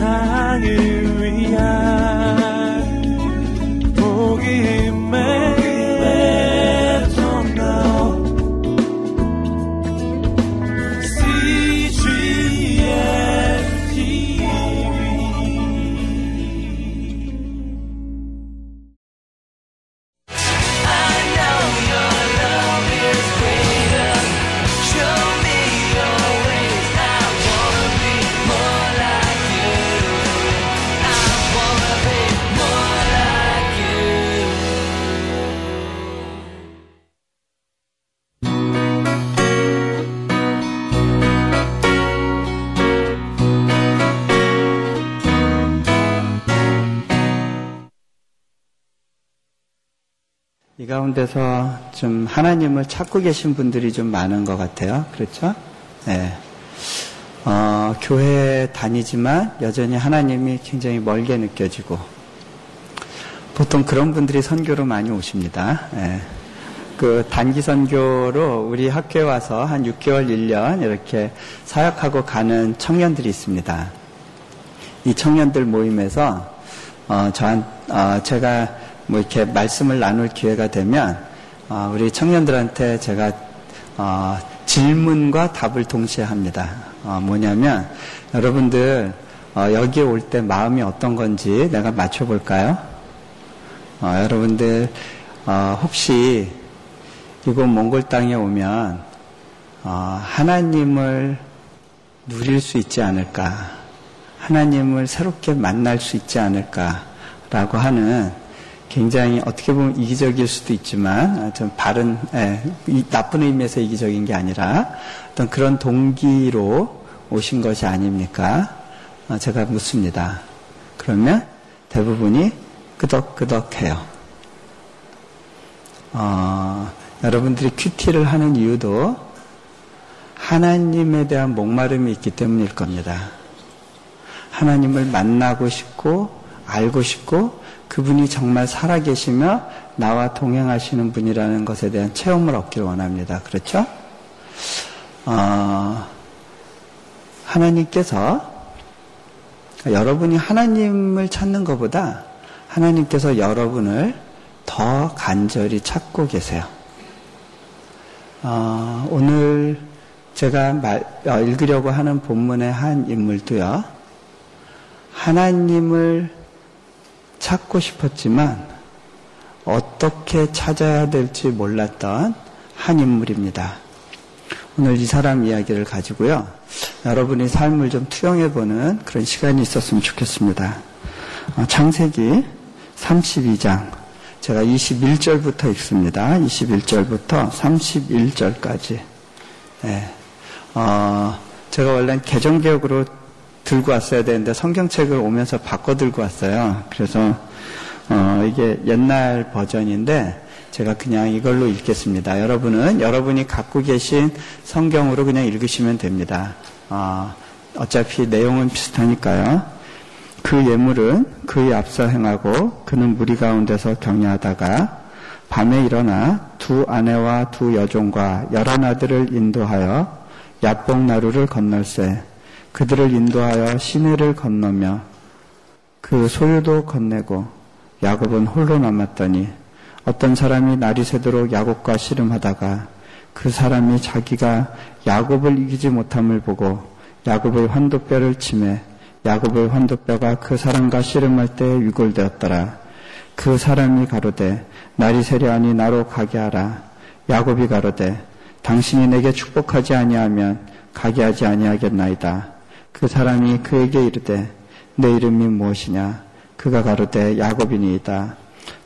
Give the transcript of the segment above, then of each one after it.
세상을 가운데서 좀 하나님을 찾고 계신 분들이 좀 많은 것 같아요. 그렇죠? 네. 어, 교회 다니지만 여전히 하나님이 굉장히 멀게 느껴지고 보통 그런 분들이 선교로 많이 오십니다. 네. 그 단기 선교로 우리 학교에 와서 한 6개월, 1년 이렇게 사역하고 가는 청년들이 있습니다. 이 청년들 모임에서 어, 저 한 어, 제가 뭐 이렇게 말씀을 나눌 기회가 되면 어, 우리 청년들한테 제가 어, 질문과 답을 동시에 합니다. 어, 뭐냐면 여러분들 어, 여기에 올 때 마음이 어떤 건지 내가 맞춰볼까요? 어, 여러분들 어, 혹시 이곳 몽골 땅에 오면 하나님을 누릴 수 있지 않을까? 하나님을 새롭게 만날 수 있지 않을까라고 하는 굉장히 어떻게 보면 이기적일 수도 있지만 아, 좀 바른 예, 나쁜 의미에서 이기적인 게 아니라 어떤 그런 동기로 오신 것이 아닙니까? 어, 제가 묻습니다. 그러면 대부분이 끄덕끄덕해요. 어, 여러분들이 큐티를 하는 이유도 하나님에 대한 목마름이 있기 때문일 겁니다. 하나님을 만나고 싶고 알고 싶고 그분이 정말 살아계시며 나와 동행하시는 분이라는 것에 대한 체험을 얻기를 원합니다. 그렇죠? 어, 하나님께서 여러분이 하나님을 찾는 것보다 하나님께서 여러분을 더 간절히 찾고 계세요. 어, 오늘 제가 말, 어, 읽으려고 하는 본문의 한 인물도요. 하나님을 찾고 싶었지만 어떻게 찾아야 될지 몰랐던 한 인물입니다. 오늘 이 사람 이야기를 가지고요. 여러분의 삶을 좀 투영해보는 그런 시간이 있었으면 좋겠습니다. 어, 창세기 32장. 제가 21절부터 읽습니다. 21절부터 31절까지. 네. 어, 제가 원래는 개정개혁으로 들고 왔어야 되는데 성경책을 오면서 바꿔 들고 왔어요. 그래서 어, 이게 옛날 버전인데 제가 그냥 이걸로 읽겠습니다. 여러분은 여러분이 갖고 계신 성경으로 그냥 읽으시면 됩니다. 어, 어차피 내용은 비슷하니까요. 그 예물은 그의 앞서 행하고 그는 무리 가운데서 경외하다가 밤에 일어나 두 아내와 두 여종과 열한 아들을 인도하여 야뽕 나루를 건널세 그들을 인도하여 시내를 건너며 그 소유도 건네고 야곱은 홀로 남았더니 어떤 사람이 날이 새도록 야곱과 씨름하다가 그 사람이 자기가 야곱을 이기지 못함을 보고 야곱의 환도뼈를 치매 야곱의 환도뼈가 그 사람과 씨름할 때 위골되었더라. 그 사람이 가로되 날이 새려하니 나로 가게 하라. 야곱이 가로되 당신이 내게 축복하지 아니하면 가게 하지 아니하겠나이다. 그 사람이 그에게 이르되 내 이름이 무엇이냐? 그가 가로되 야곱이니이다.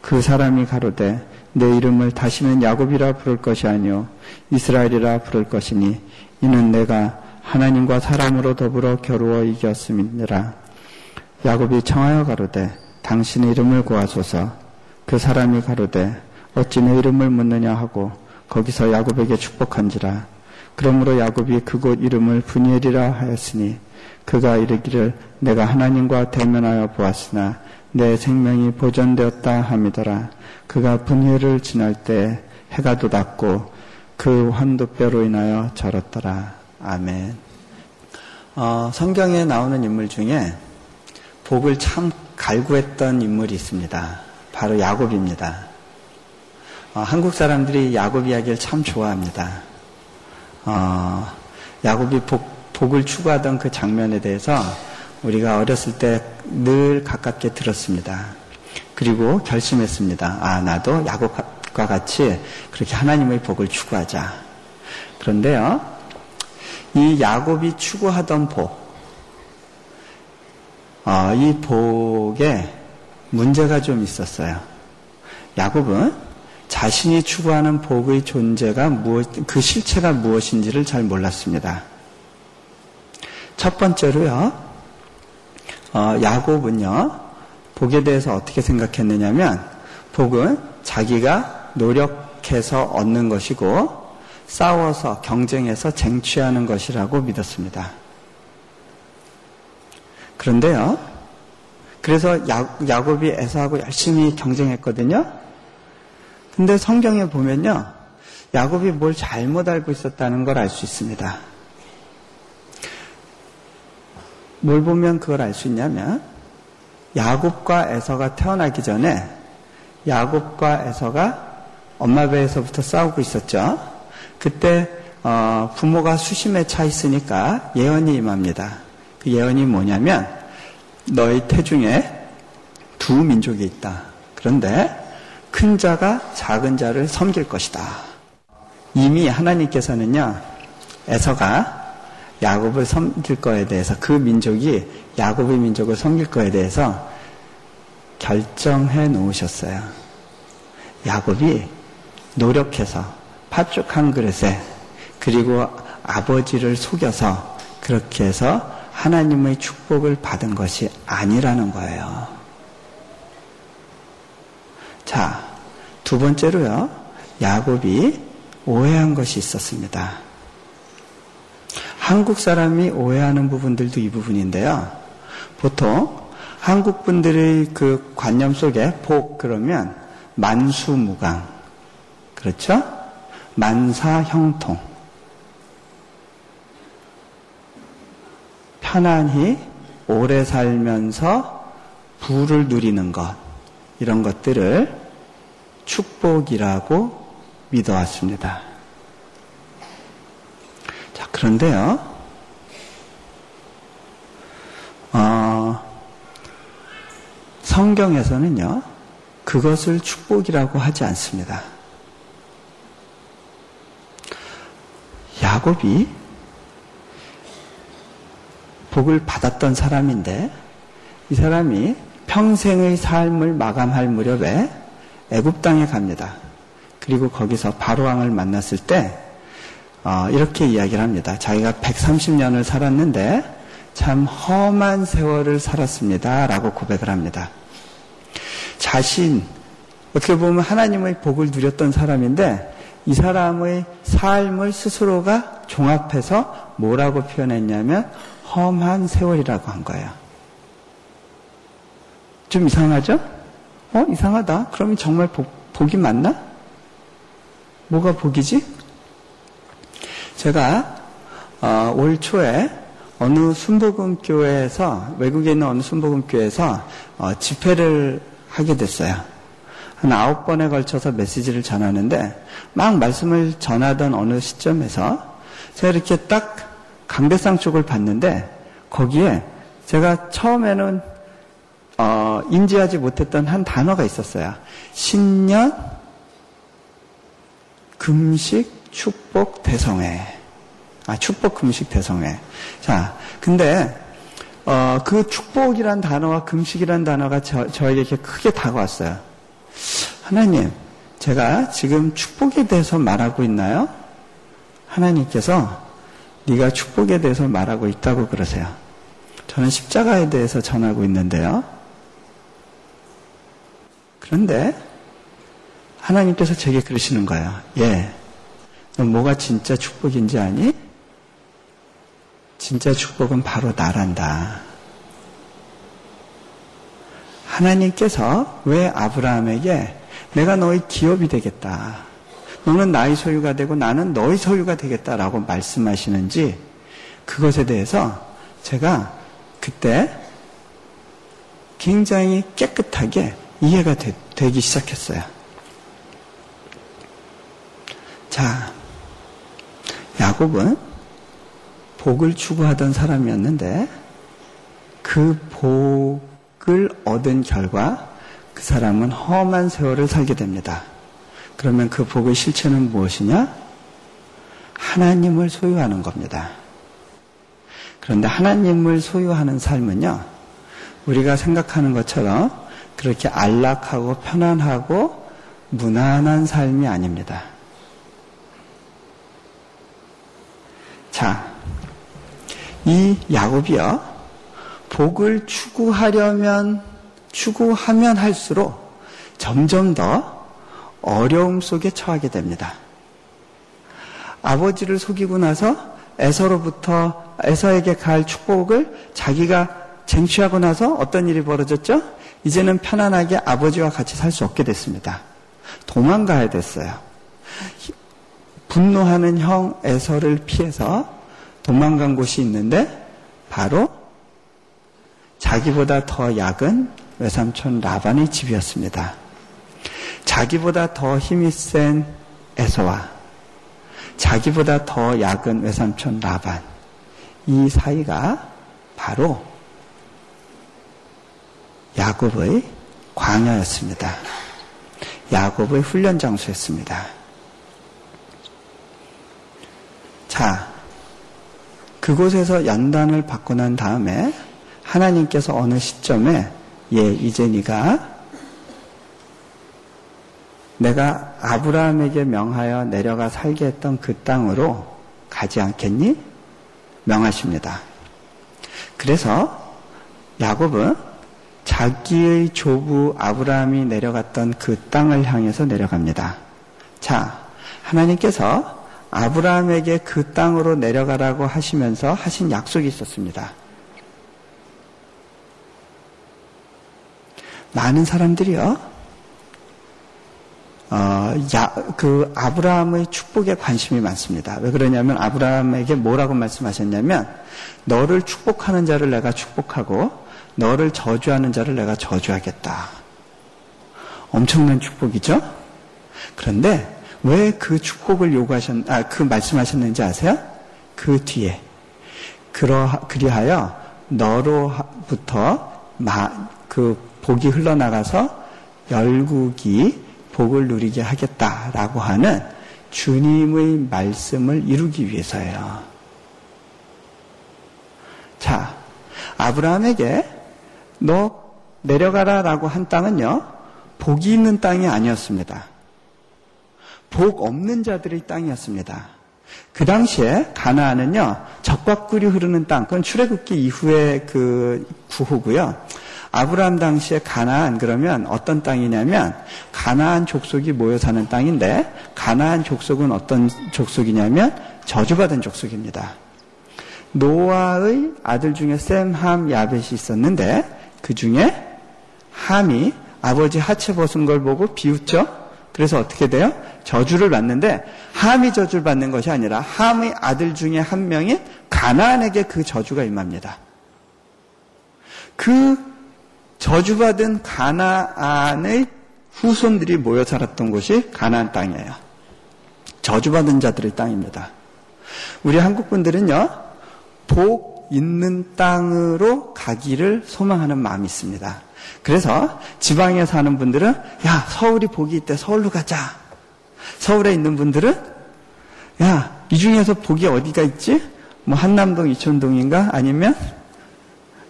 그 사람이 가로되 내 이름을 다시는 야곱이라 부를 것이 아니요 이스라엘이라 부를 것이니 이는 내가 하나님과 사람으로 더불어 겨루어 이겼음이니라. 야곱이 청하여 가로되 당신의 이름을 구하소서. 그 사람이 가로되 어찌 내 이름을 묻느냐 하고 거기서 야곱에게 축복한지라. 그러므로 야곱이 그곳 이름을 분이엘이라 하였으니 그가 이르기를 내가 하나님과 대면하여 보았으나 내 생명이 보존되었다 함이더라. 그가 분해를 지날 때 해가 돋았고 그 환도뼈로 인하여 절었더라. 아멘. 어, 성경에 나오는 인물 중에 복을 참 갈구했던 인물이 있습니다. 바로 야곱입니다. 어, 한국 사람들이 야곱 이야기를 참 좋아합니다. 어, 야곱이 복, 복을 추구하던 그 장면에 대해서 우리가 어렸을 때 늘 가깝게 들었습니다. 그리고 결심했습니다. 아, 나도 야곱과 같이 그렇게 하나님의 복을 추구하자. 그런데요, 이 야곱이 추구하던 복, 어, 이 복에 문제가 좀 있었어요. 야곱은 자신이 추구하는 복의 존재가 무엇, 그 실체가 무엇인지를 잘 몰랐습니다. 첫 번째로요, 어, 야곱은요, 복에 대해서 어떻게 생각했느냐면, 복은 자기가 노력해서 얻는 것이고, 싸워서 경쟁해서 쟁취하는 것이라고 믿었습니다. 그런데요, 그래서 야, 야곱이 에서하고 열심히 경쟁했거든요. 근데 성경에 보면요, 야곱이 뭘 잘못 알고 있었다는 걸 알 수 있습니다. 뭘 보면 그걸 알 수 있냐면, 야곱과 에서가 태어나기 전에 야곱과 에서가 엄마 배에서부터 싸우고 있었죠. 그때 어, 부모가 수심에 차 있으니까 예언이 임합니다. 그 예언이 뭐냐면 너희 태중에 두 민족이 있다. 그런데 큰 자가 작은 자를 섬길 것이다. 이미 하나님께서는요, 에서가 야곱을 섬길 거에 대해서 그 민족이 야곱의 민족을 섬길 거에 대해서 결정해 놓으셨어요. 야곱이 노력해서 팥죽 한 그릇에 그리고 아버지를 속여서 그렇게 해서 하나님의 축복을 받은 것이 아니라는 거예요. 자, 두 번째로요. 야곱이 오해한 것이 있었습니다. 한국 사람이 오해하는 부분들도 이 부분인데요. 보통 한국 분들의 그 관념 속에 복 그러면 만수무강 그렇죠? 만사형통 편안히 오래 살면서 부를 누리는 것 이런 것들을 축복이라고 믿어왔습니다. 자, 그런데요, 어, 성경에서는요, 그것을 축복이라고 하지 않습니다. 야곱이 복을 받았던 사람인데 이 사람이 평생의 삶을 마감할 무렵에 애굽 땅에 갑니다. 그리고 거기서 바로왕을 만났을 때 어, 이렇게 이야기를 합니다. 자기가 130년을 살았는데 참 험한 세월을 살았습니다. 라고 고백을 합니다. 자신, 어떻게 보면 하나님의 복을 누렸던 사람인데 이 사람의 삶을 스스로가 종합해서 뭐라고 표현했냐면 험한 세월이라고 한 거예요. 좀 이상하죠? 어, 이상하다. 그러면 정말 복, 복이 맞나? 뭐가 복이지? 제가 어, 올 초에 어느 순복음교회에서 외국에 있는 어느 순복음교회에서 어, 집회를 하게 됐어요. 한 아홉 번에 걸쳐서 메시지를 전하는데 막 말씀을 전하던 어느 시점에서 제가 이렇게 딱 강대상 쪽을 봤는데 거기에 제가 처음에는 어, 인지하지 못했던 한 단어가 있었어요. 신년, 금식, 축복, 대성회. 아, 축복, 금식, 대성회. 자, 근데 어, 그 축복이란 단어와 금식이란 단어가 저, 저에게 크게 다가왔어요. 하나님, 제가 지금 축복에 대해서 말하고 있나요? 하나님께서 네가 축복에 대해서 말하고 있다고 그러세요. 저는 십자가에 대해서 전하고 있는데요. 그런데 하나님께서 제게 그러시는 거예요. 예. 너 뭐가 진짜 축복인지 아니? 진짜 축복은 바로 나란다. 하나님께서 왜 아브라함에게 내가 너의 기업이 되겠다. 너는 나의 소유가 되고 나는 너의 소유가 되겠다라고 말씀하시는지 그것에 대해서 제가 그때 굉장히 깨끗하게 이해가 되, 되기 시작했어요. 자, 야곱은 복을 추구하던 사람이었는데 그 복을 얻은 결과 그 사람은 험한 세월을 살게 됩니다. 그러면 그 복의 실체는 무엇이냐? 하나님을 소유하는 겁니다. 그런데 하나님을 소유하는 삶은요, 우리가 생각하는 것처럼 그렇게 안락하고 편안하고 무난한 삶이 아닙니다. 자, 이 야곱이요, 복을 추구하려면, 추구하면 할수록 점점 더 어려움 속에 처하게 됩니다. 아버지를 속이고 나서 에서로부터 에서에게 갈 축복을 자기가 쟁취하고 나서 어떤 일이 벌어졌죠? 이제는 편안하게 아버지와 같이 살 수 없게 됐습니다. 도망가야 됐어요. 분노하는 형 에서를 피해서 도망간 곳이 있는데 바로 자기보다 더 약은 외삼촌 라반의 집이었습니다. 자기보다 더 힘이 센 에서와 자기보다 더 약은 외삼촌 라반 이 사이가 바로 야곱의 광야였습니다. 야곱의 훈련 장소였습니다. 자, 그곳에서 연단을 받고 난 다음에 하나님께서 어느 시점에 예, 이제 네가 내가 아브라함에게 명하여 내려가 살게 했던 그 땅으로 가지 않겠니? 명하십니다. 그래서 야곱은 자기의 조부 아브라함이 내려갔던 그 땅을 향해서 내려갑니다. 자, 하나님께서 아브라함에게 그 땅으로 내려가라고 하시면서 하신 약속이 있었습니다. 많은 사람들이요, 어, 야, 그 아브라함의 축복에 관심이 많습니다. 왜 그러냐면 아브라함에게 뭐라고 말씀하셨냐면 너를 축복하는 자를 내가 축복하고 너를 저주하는 자를 내가 저주하겠다. 엄청난 축복이죠? 그런데 왜 그 축복을 요구하셨, 아, 그 말씀하셨는지 아세요? 그 뒤에. 그러, 그리하여 너로부터 마, 그 복이 흘러나가서 열국이 복을 누리게 하겠다라고 하는 주님의 말씀을 이루기 위해서예요. 자, 아브라함에게 너 내려가라라고 한 땅은요, 복이 있는 땅이 아니었습니다. 복 없는 자들의 땅이었습니다. 그 당시에 가나안은요, 적과 꿀이 흐르는 땅, 그건 출애굽기 이후의 그 구호고요. 아브라함 당시에 가나안 그러면 어떤 땅이냐면 가나안 족속이 모여 사는 땅인데 가나안 족속은 어떤 족속이냐면 저주받은 족속입니다. 노아의 아들 중에 셈, 함, 야벳이 있었는데 그 중에 함이 아버지 하체 벗은 걸 보고 비웃죠. 그래서 어떻게 돼요? 저주를 받는데 함이 저주를 받는 것이 아니라 함의 아들 중에 한 명인 가나안에게 그 저주가 임합니다. 그 저주받은 가나안의 후손들이 모여 살았던 곳이 가나안 땅이에요. 저주받은 자들의 땅입니다. 우리 한국 분들은요, 복 있는 땅으로 가기를 소망하는 마음이 있습니다. 그래서 지방에 사는 분들은 야 서울이 복이 있대 서울로 가자. 서울에 있는 분들은 야 이 중에서 복이 어디가 있지? 뭐 한남동 이촌동인가 아니면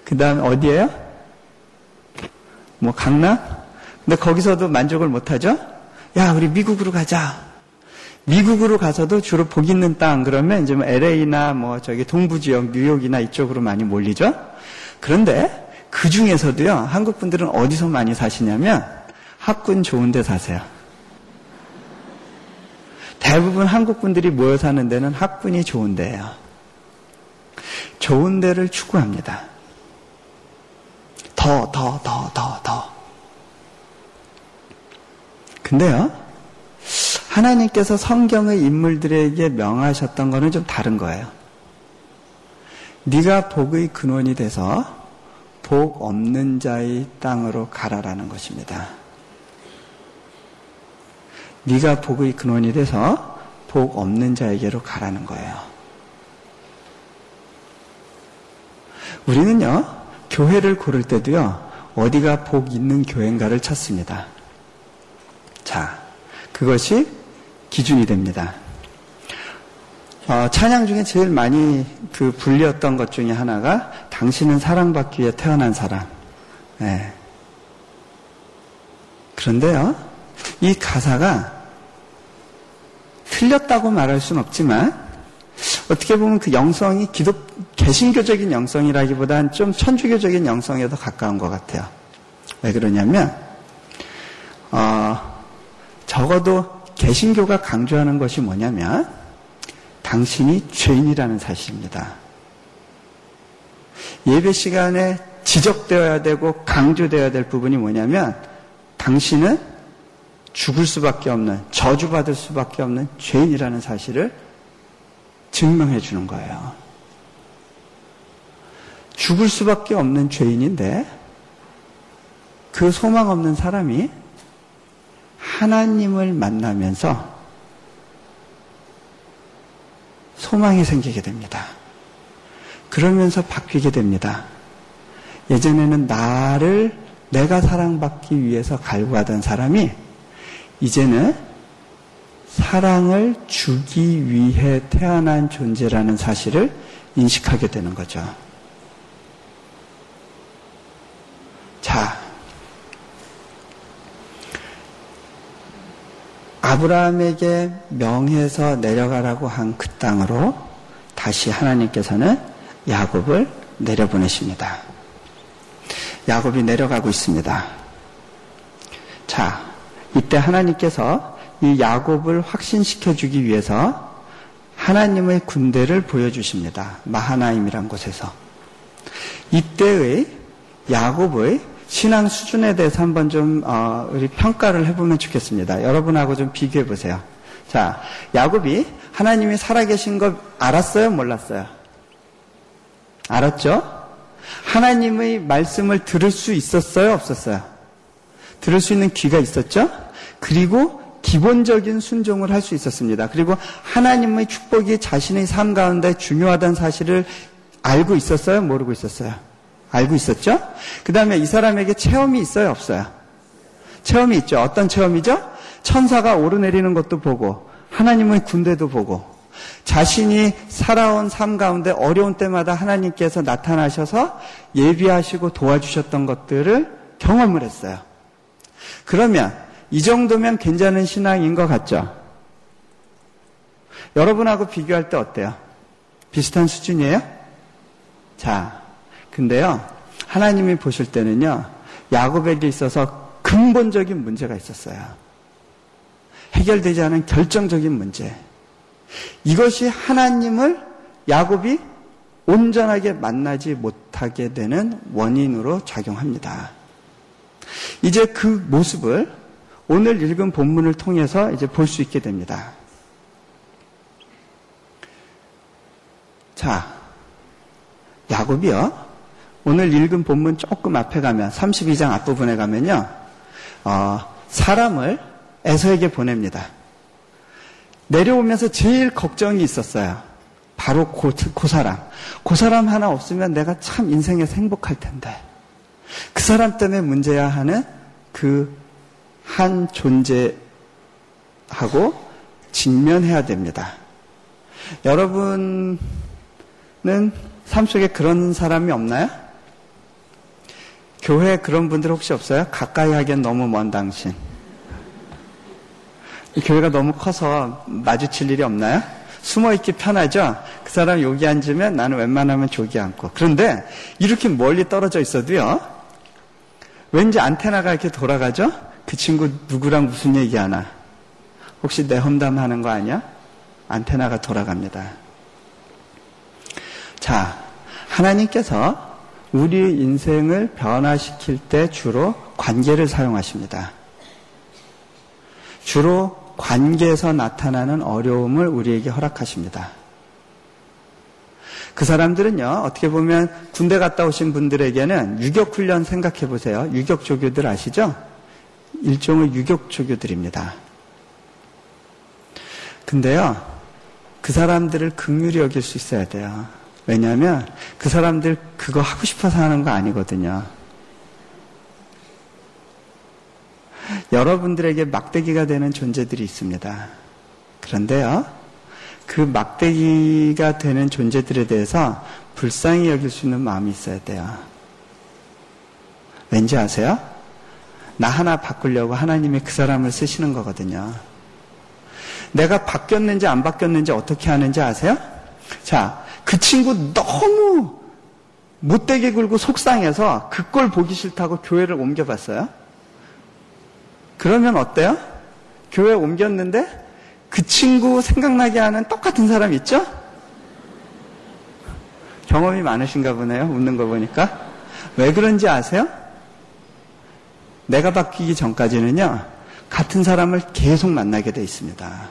그 다음 어디예요? 뭐 강남? 근데 거기서도 만족을 못 하죠? 야, 우리 미국으로 가자. 미국으로 가서도 주로 복 있는 땅 그러면 이제 뭐 LA나 뭐 저기 동부 지역 뉴욕이나 이쪽으로 많이 몰리죠. 그런데 그 중에서도요 한국 분들은 어디서 많이 사시냐면 학군 좋은 데 사세요. 대부분 한국 분들이 모여 사는 데는 학군이 좋은 데예요. 좋은 데를 추구합니다. 더, 더, 더, 더, 더. 근데요, 하나님께서 성경의 인물들에게 명하셨던 거는 좀 다른 거예요. 네가 복의 근원이 돼서 복 없는 자의 땅으로 가라라는 것입니다. 네가 복의 근원이 돼서 복 없는 자에게로 가라는 거예요. 우리는요, 교회를 고를 때도요, 어디가 복 있는 교회인가를 찾습니다. 자, 그것이 기준이 됩니다. 어, 찬양 중에 제일 많이 그 불렸던 것 중에 하나가 당신은 사랑받기 위해 태어난 사람. 네. 그런데요, 이 가사가 틀렸다고 말할 수는 없지만 어떻게 보면 그 영성이 기독 개신교적인 영성이라기보다는 좀 천주교적인 영성에 더 가까운 것 같아요. 왜 그러냐면 어, 적어도 개신교가 강조하는 것이 뭐냐면 당신이 죄인이라는 사실입니다. 예배 시간에 지적되어야 되고 강조되어야 될 부분이 뭐냐면 당신은 죽을 수밖에 없는 저주받을 수밖에 없는 죄인이라는 사실을 증명해 주는 거예요. 죽을 수밖에 없는 죄인인데 그 소망 없는 사람이 하나님을 만나면서 소망이 생기게 됩니다. 그러면서 바뀌게 됩니다. 예전에는 나를 내가 사랑받기 위해서 갈구하던 사람이 이제는 사랑을 주기 위해 태어난 존재라는 사실을 인식하게 되는 거죠. 자, 아브라함에게 명해서 내려가라고 한 그 땅으로 다시 하나님께서는 야곱을 내려보내십니다. 야곱이 내려가고 있습니다. 자, 이때 하나님께서 이 야곱을 확신시켜 주기 위해서 하나님의 군대를 보여주십니다. 마하나임이란 곳에서. 이때의 야곱의 신앙 수준에 대해서 한번 좀 어, 우리 평가를 해보면 좋겠습니다. 여러분하고 좀 비교해 보세요. 자, 야곱이 하나님이 살아계신 거 알았어요? 몰랐어요? 알았죠? 하나님의 말씀을 들을 수 있었어요? 없었어요? 들을 수 있는 귀가 있었죠? 그리고 기본적인 순종을 할 수 있었습니다. 그리고 하나님의 축복이 자신의 삶 가운데 중요하다는 사실을 알고 있었어요? 모르고 있었어요? 알고 있었죠? 그 다음에 이 사람에게 체험이 있어요? 없어요? 체험이 있죠. 어떤 체험이죠? 천사가 오르내리는 것도 보고, 하나님의 군대도 보고, 자신이 살아온 삶 가운데 어려운 때마다 하나님께서 나타나셔서 예비하시고 도와주셨던 것들을 경험을 했어요. 그러면 이 정도면 괜찮은 신앙인 것 같죠? 여러분하고 비교할 때 어때요? 비슷한 수준이에요? 자, 근데요, 하나님이 보실 때는요, 야곱에게 있어서 근본적인 문제가 있었어요. 해결되지 않은 결정적인 문제. 이것이 하나님을 야곱이 온전하게 만나지 못하게 되는 원인으로 작용합니다. 이제 그 모습을 오늘 읽은 본문을 통해서 이제 볼 수 있게 됩니다. 자, 야곱이요. 오늘 읽은 본문 조금 앞에 가면 32장 앞부분에 가면요. 어, 사람을 에서에게 보냅니다. 내려오면서 제일 걱정이 있었어요. 바로 그, 그 사람. 그 사람 하나 없으면 내가 참 인생에서 행복할 텐데. 그 사람 때문에 문제야 하는 그 한 존재하고 직면해야 됩니다. 여러분은 삶 속에 그런 사람이 없나요? 교회에 그런 분들 혹시 없어요? 가까이 하기엔 너무 먼 당신. 교회가 너무 커서 마주칠 일이 없나요? 숨어 있기 편하죠? 그 사람 여기 앉으면 나는 웬만하면 저기 앉고. 그런데 이렇게 멀리 떨어져 있어도요, 왠지 안테나가 이렇게 돌아가죠? 그 친구 누구랑 무슨 얘기 하나? 혹시 내 험담 하는 거 아니야? 안테나가 돌아갑니다. 자, 하나님께서 우리 인생을 변화시킬 때 주로 관계를 사용하십니다. 주로 관계에서 나타나는 어려움을 우리에게 허락하십니다. 그 사람들은요, 어떻게 보면 군대 갔다 오신 분들에게는 유격훈련 생각해 보세요. 유격조교들 아시죠? 일종의 유격 조교들입니다. 근데요, 그 사람들을 극률히 여길 수 있어야 돼요. 왜냐하면 그 사람들 그거 하고 싶어서 하는 거 아니거든요. 여러분들에게 막대기가 되는 존재들이 있습니다. 그런데요, 그 막대기가 되는 존재들에 대해서 불쌍히 여길 수 있는 마음이 있어야 돼요. 왠지 아세요? 나 하나 바꾸려고 하나님이 그 사람을 쓰시는 거거든요. 내가 바뀌었는지 안 바뀌었는지 어떻게 하는지 아세요? 자, 그 친구 너무 못되게 굴고 속상해서 그꼴 보기 싫다고 교회를 옮겨봤어요. 그러면 어때요? 교회 옮겼는데 그 친구 생각나게 하는 똑같은 사람 있죠? 경험이 많으신가 보네요. 웃는 거 보니까. 왜 그런지 아세요? 내가 바뀌기 전까지는요, 같은 사람을 계속 만나게 돼 있습니다.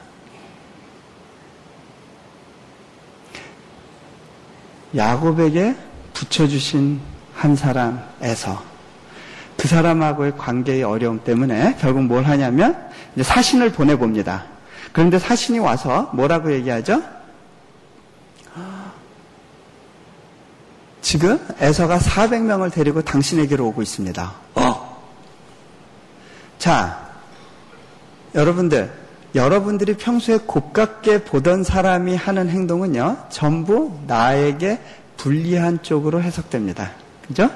야곱에게 붙여주신 한 사람에서 그 사람하고의 관계의 어려움 때문에 결국 뭘 하냐면 사신을 보내봅니다. 그런데 사신이 와서 뭐라고 얘기하죠? 지금 에서가 400명을 데리고 당신에게로 오고 있습니다. 어. 자, 여러분들, 여러분들이 평소에 곱깝게 보던 사람이 하는 행동은요, 전부 나에게 불리한 쪽으로 해석됩니다. 그죠?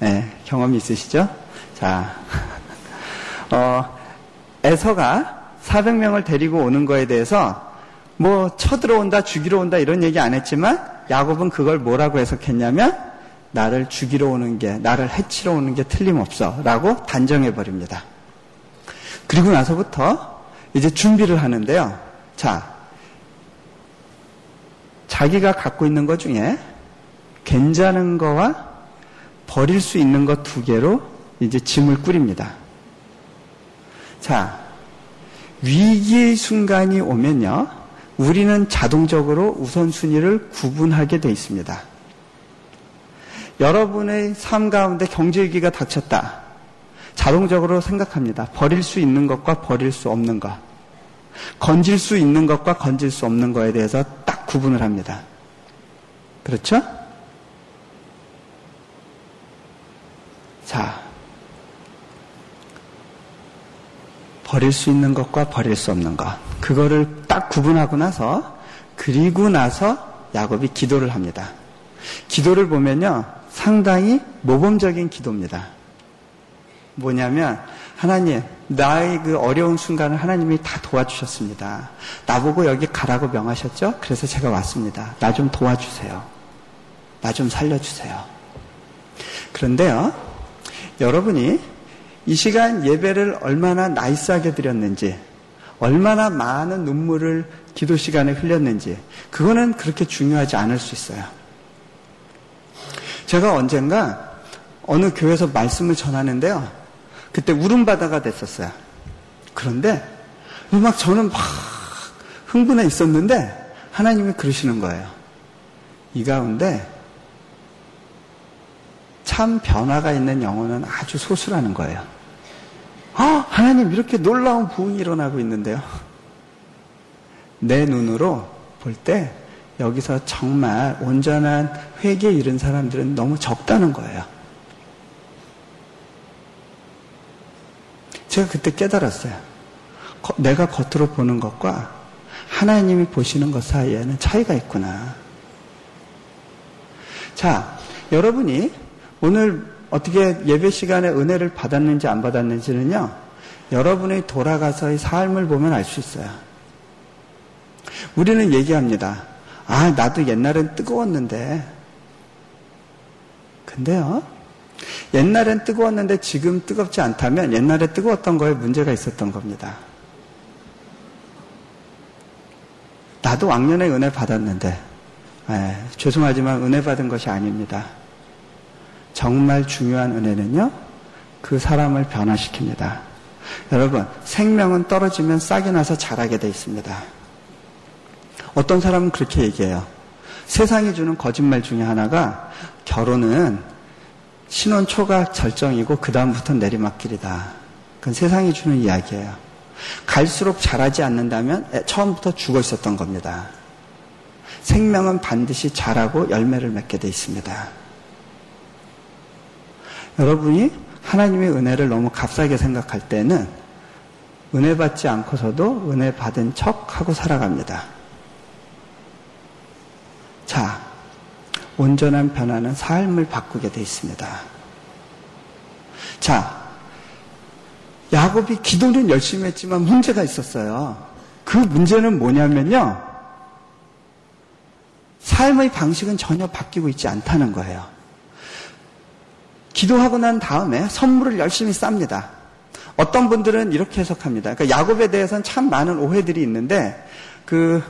네, 경험이 있으시죠? 자, 어, 에서가 400명을 데리고 오는 거에 대해서 뭐 쳐들어온다, 죽이러 온다 이런 얘기 안 했지만 야곱은 그걸 뭐라고 해석했냐면 나를 죽이러 오는 게, 나를 해치러 오는 게 틀림없어 라고 단정해 버립니다. 그리고 나서부터 이제 준비를 하는데요. 자, 자기가 갖고 있는 것 중에 괜찮은 거와 버릴 수 있는 것 두 개로 이제 짐을 꾸립니다. 자, 위기의 순간이 오면요, 우리는 자동적으로 우선순위를 구분하게 돼 있습니다. 여러분의 삶 가운데 경제위기가 닥쳤다. 자동적으로 생각합니다. 버릴 수 있는 것과 버릴 수 없는 것. 건질 수 있는 것과 건질 수 없는 것에 대해서 딱 구분을 합니다. 그렇죠? 자, 버릴 수 있는 것과 버릴 수 없는 것. 그거를 딱 구분하고 나서, 그리고 나서 야곱이 기도를 합니다. 기도를 보면요, 상당히 모범적인 기도입니다. 뭐냐면, 하나님, 나의 그 어려운 순간을 하나님이 다 도와주셨습니다. 나보고 여기 가라고 명하셨죠? 그래서 제가 왔습니다. 나 좀 도와주세요. 나 좀 살려주세요. 그런데요, 여러분이 이 시간 예배를 얼마나 나이스하게 드렸는지, 얼마나 많은 눈물을 기도 시간에 흘렸는지, 그거는 그렇게 중요하지 않을 수 있어요. 제가 언젠가 어느 교회에서 말씀을 전하는데요. 그때 울음바다가 됐었어요. 그런데 막 저는 막 흥분해 있었는데 하나님이 그러시는 거예요. 이 가운데 참 변화가 있는 영혼은 아주 소수라는 거예요. 아, 하나님 이렇게 놀라운 부흥이 일어나고 있는데요. 내 눈으로 볼 때 여기서 정말 온전한 회개에 이른 사람들은 너무 적다는 거예요. 제가 그때 깨달았어요. 내가 겉으로 보는 것과 하나님이 보시는 것 사이에는 차이가 있구나. 자, 여러분이 오늘 어떻게 예배 시간에 은혜를 받았는지 안 받았는지는요, 여러분이 돌아가서의 삶을 보면 알 수 있어요. 우리는 얘기합니다. 아, 나도 옛날엔 뜨거웠는데. 근데요, 옛날엔 뜨거웠는데 지금 뜨겁지 않다면 옛날에 뜨거웠던 거에 문제가 있었던 겁니다. 나도 왕년에 은혜 받았는데, 에, 예, 죄송하지만 은혜 받은 것이 아닙니다. 정말 중요한 은혜는요, 그 사람을 변화시킵니다. 여러분, 생명은 떨어지면 싹이 나서 자라게 돼 있습니다. 어떤 사람은 그렇게 얘기해요. 세상이 주는 거짓말 중에 하나가 결혼은 신혼 초가 절정이고 그다음부터 내리막길이다. 그건 세상이 주는 이야기예요. 갈수록 자라지 않는다면 처음부터 죽어 있었던 겁니다. 생명은 반드시 자라고 열매를 맺게 돼 있습니다. 여러분이 하나님의 은혜를 너무 값싸게 생각할 때는 은혜 받지 않고서도 은혜 받은 척 하고 살아갑니다. 자, 온전한 변화는 삶을 바꾸게 돼 있습니다. 자, 야곱이 기도는 열심히 했지만 문제가 있었어요. 그 문제는 뭐냐면요. 삶의 방식은 전혀 바뀌고 있지 않다는 거예요. 기도하고 난 다음에 선물을 열심히 쌉니다. 어떤 분들은 이렇게 해석합니다. 그러니까 야곱에 대해서는 참 많은 오해들이 있는데 그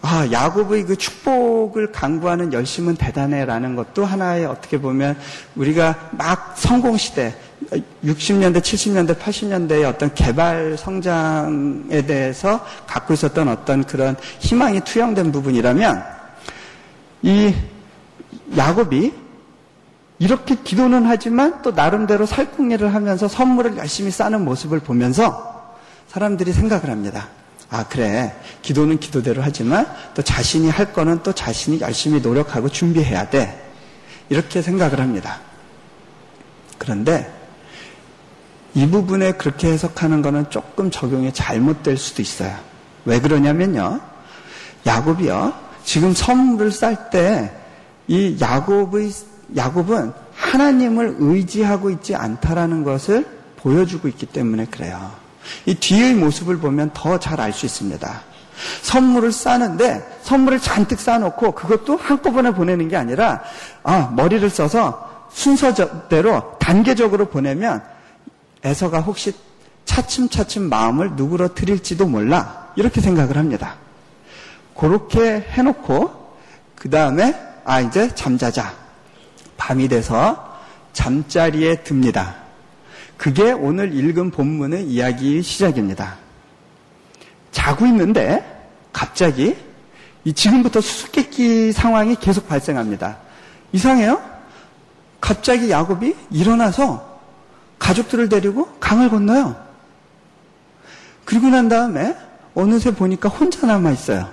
아, 야곱의 그 축복을 강구하는 열심은 대단해라는 것도 하나의 어떻게 보면 우리가 막 성공 시대, 60년대, 70년대, 80년대의 어떤 개발 성장에 대해서 갖고 있었던 어떤 그런 희망이 투영된 부분이라면 이 야곱이 이렇게 기도는 하지만 또 나름대로 살궁리를 하면서 선물을 열심히 싸는 모습을 보면서 사람들이 생각을 합니다. 아, 그래. 기도는 기도대로 하지만 또 자신이 할 거는 또 자신이 열심히 노력하고 준비해야 돼. 이렇게 생각을 합니다. 그런데 이 부분에 그렇게 해석하는 거는 조금 적용이 잘못될 수도 있어요. 왜 그러냐면요. 야곱이요. 지금 선물을 쌀 때 이 야곱의 야곱은 하나님을 의지하고 있지 않다라는 것을 보여주고 있기 때문에 그래요. 이 뒤의 모습을 보면 더 잘 알 수 있습니다. 선물을 싸는데 선물을 잔뜩 싸놓고 그것도 한꺼번에 보내는 게 아니라 아, 머리를 써서 순서대로 단계적으로 보내면 에서가 혹시 차츰차츰 마음을 누구로 드릴지도 몰라 이렇게 생각을 합니다. 그렇게 해놓고 그 다음에 아 이제 잠자자 밤이 돼서 잠자리에 듭니다. 그게 오늘 읽은 본문의 이야기 시작입니다. 자고 있는데 갑자기 이 지금부터 수수께끼 상황이 계속 발생합니다. 이상해요? 갑자기 야곱이 일어나서 가족들을 데리고 강을 건너요. 그리고 난 다음에 어느새 보니까 혼자 남아 있어요.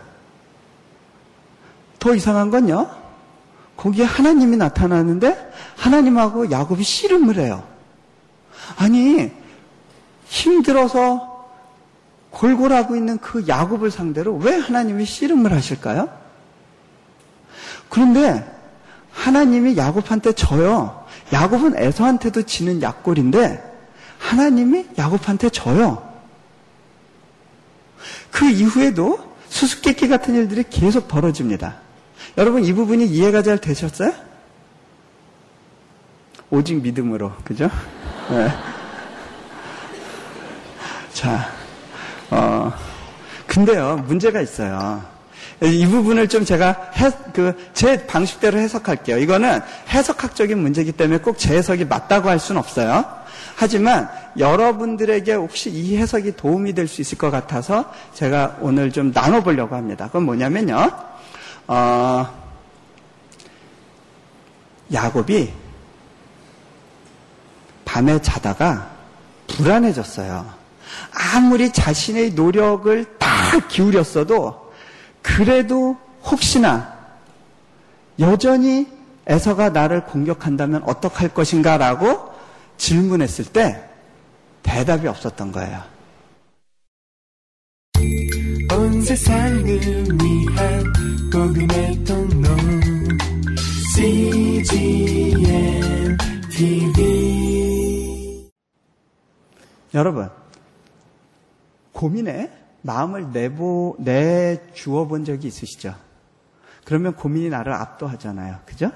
더 이상한 건요. 거기에 하나님이 나타나는데 하나님하고 야곱이 씨름을 해요. 아니, 힘들어서 골골하고 있는 그 야곱을 상대로 왜 하나님이 씨름을 하실까요? 그런데 하나님이 야곱한테 져요. 야곱은 에서한테도 지는 약골인데 하나님이 야곱한테 져요. 그 이후에도 수수께끼 같은 일들이 계속 벌어집니다. 여러분 이 부분이 이해가 잘 되셨어요? 오직 믿음으로, 그죠? 네. 자, 어, 근데요, 문제가 있어요. 이 부분을 좀 제가 해, 그, 제 방식대로 해석할게요. 이거는 해석학적인 문제이기 때문에 꼭 제 해석이 맞다고 할 수는 없어요. 하지만 여러분들에게 혹시 이 해석이 도움이 될 수 있을 것 같아서 제가 오늘 좀 나눠보려고 합니다. 그건 뭐냐면요. 어, 야곱이 밤에 자다가 불안해졌어요. 아무리 자신의 노력을 다 기울였어도 그래도 혹시나 여전히 에서가 나를 공격한다면 어떡할 것인가 라고 질문했을 때 대답이 없었던 거예요. 온 세상을 위한 복음의 통로 CGM TV 여러분 고민에 마음을 내보, 내주어 본 적이 있으시죠? 그러면 고민이 나를 압도하잖아요. 그죠?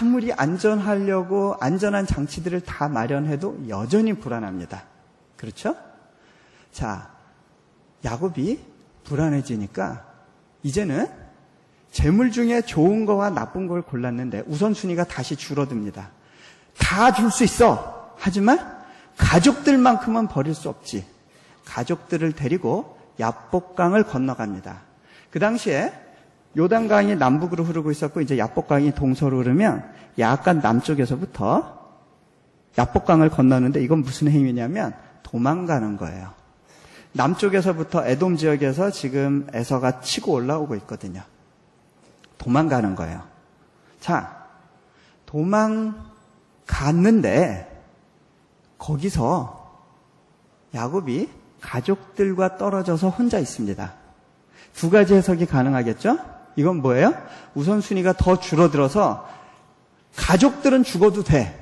아무리 안전하려고 안전한 장치들을 다 마련해도 여전히 불안합니다. 그렇죠? 자, 야곱이 불안해지니까 이제는 재물 중에 좋은 거와 나쁜 걸 골랐는데 우선순위가 다시 줄어듭니다. 다 줄 수 있어. 하지만 가족들만큼은 버릴 수 없지. 가족들을 데리고 야복강을 건너갑니다. 그 당시에 요단강이 남북으로 흐르고 있었고 이제 야복강이 동서로 흐르면 약간 남쪽에서부터 야복강을 건너는데 이건 무슨 행위냐면 도망가는 거예요. 남쪽에서부터 에돔 지역에서 지금 에서가 치고 올라오고 있거든요. 도망가는 거예요. 자, 도망갔는데 거기서 야곱이 가족들과 떨어져서 혼자 있습니다. 두 가지 해석이 가능하겠죠? 이건 뭐예요? 우선순위가 더 줄어들어서 가족들은 죽어도 돼.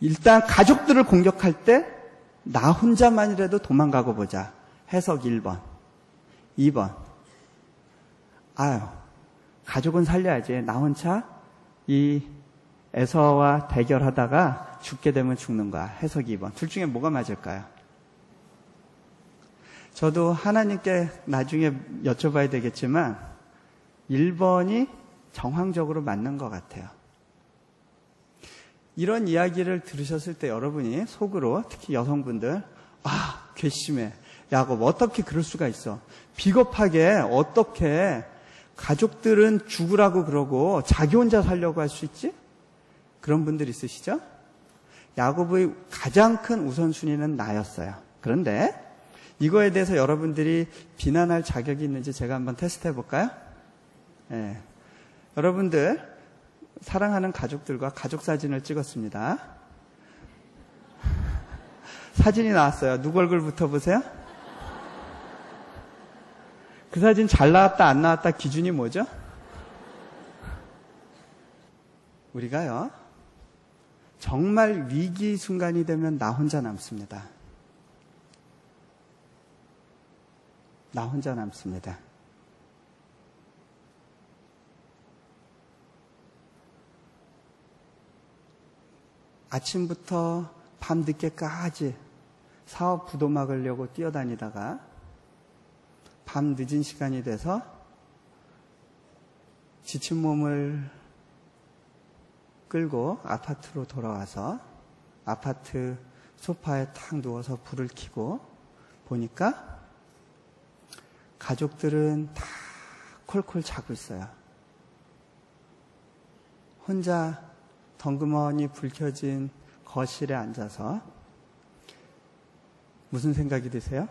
일단 가족들을 공격할 때 나 혼자만이라도 도망가고 보자. 해석 1번. 2번. 아유, 가족은 살려야지. 나 혼자 이 에서와 대결하다가 죽게 되면 죽는 거야. 해석 2번. 둘 중에 뭐가 맞을까요? 저도 하나님께 나중에 여쭤봐야 되겠지만 1번이 정황적으로 맞는 것 같아요. 이런 이야기를 들으셨을 때 여러분이 속으로 특히 여성분들 아 괘씸해 야곱 어떻게 그럴 수가 있어 비겁하게 어떻게 가족들은 죽으라고 그러고 자기 혼자 살려고 할 수 있지 그런 분들 있으시죠? 야곱의 가장 큰 우선순위는 나였어요. 그런데 이거에 대해서 여러분들이 비난할 자격이 있는지 제가 한번 테스트 해볼까요? 네. 여러분들 사랑하는 가족들과 가족 사진을 찍었습니다. 사진이 나왔어요. 누구 얼굴부터 보세요? 그 사진 잘 나왔다, 안 나왔다 기준이 뭐죠? 우리가요, 정말 위기 순간이 되면 나 혼자 남습니다. 나 혼자 남습니다. 아침부터 밤 늦게까지 사업 부도 막으려고 뛰어다니다가 밤 늦은 시간이 돼서 지친 몸을 끌고 아파트로 돌아와서 아파트 소파에 탁 누워서 불을 켜고 보니까 가족들은 다 콜콜 자고 있어요. 혼자 덩그머니 불 켜진 거실에 앉아서 무슨 생각이 드세요?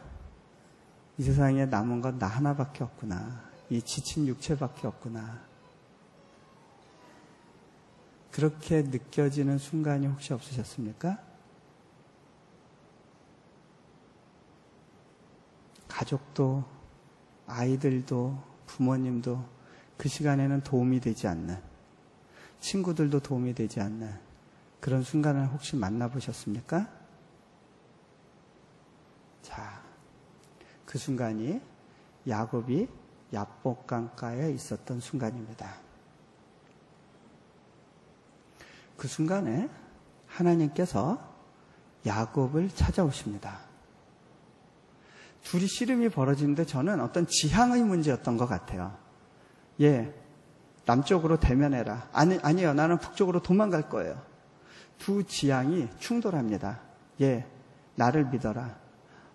이 세상에 남은 건 나 하나밖에 없구나. 이 지친 육체밖에 없구나. 그렇게 느껴지는 순간이 혹시 없으셨습니까? 가족도, 아이들도, 부모님도 그 시간에는 도움이 되지 않는 친구들도 도움이 되지 않는 그런 순간을 혹시 만나보셨습니까? 자, 그 순간이 야곱이 야복강가에 있었던 순간입니다. 그 순간에 하나님께서 야곱을 찾아오십니다. 둘이 씨름이 벌어지는데 저는 어떤 지향의 문제였던 것 같아요. 예, 남쪽으로 대면해라. 아니, 아니요. 나는 북쪽으로 도망갈 거예요. 두 지향이 충돌합니다. 예, 나를 믿어라.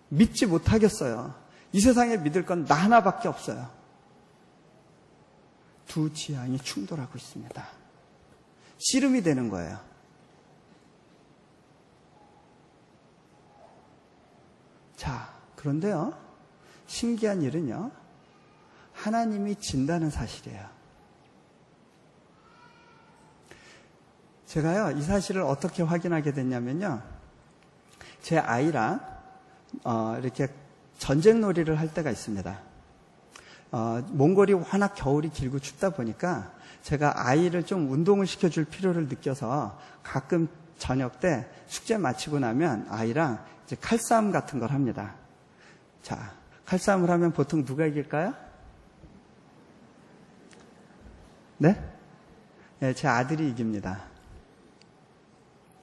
믿지 못하겠어요. 이 세상에 믿을 건 나 하나밖에 없어요. 두 지향이 충돌하고 있습니다. 씨름이 되는 거예요. 자, 그런데요. 신기한 일은요. 하나님이 진다는 사실이에요. 제가요, 이 사실을 어떻게 확인하게 됐냐면요. 제 아이랑, 어, 이렇게 전쟁 놀이를 할 때가 있습니다. 어, 몽골이 워낙 겨울이 길고 춥다 보니까 제가 아이를 좀 운동을 시켜줄 필요를 느껴서 가끔 저녁 때 숙제 마치고 나면 아이랑 이제 칼싸움 같은 걸 합니다. 자, 칼싸움을 하면 보통 누가 이길까요? 네? 네, 제 아들이 이깁니다.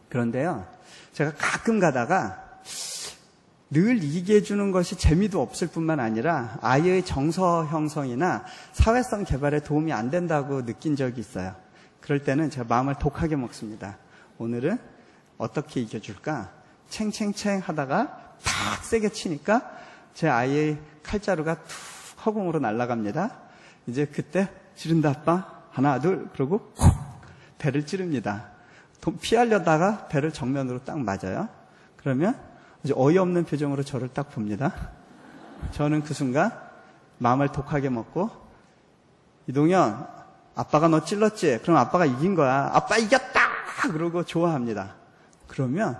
그런데요, 제가 가끔 가다가 늘 이기게 해주는 것이 재미도 없을 뿐만 아니라 아이의 정서 형성이나 사회성 개발에 도움이 안 된다고 느낀 적이 있어요. 그럴 때는 제가 마음을 독하게 먹습니다. 오늘은 어떻게 이겨줄까? 챙챙챙 하다가 탁 세게 치니까 제 아이의 칼자루가 툭 허공으로 날아갑니다. 이제 그때 지른다 아빠. 하나 둘 그러고 콕 배를 찌릅니다. 피하려다가 배를 정면으로 딱 맞아요. 그러면 아주 어이없는 표정으로 저를 딱 봅니다. 저는 그 순간 마음을 독하게 먹고 이동현 아빠가 너 찔렀지? 그럼 아빠가 이긴 거야. 아빠 이겼다! 그러고 좋아합니다. 그러면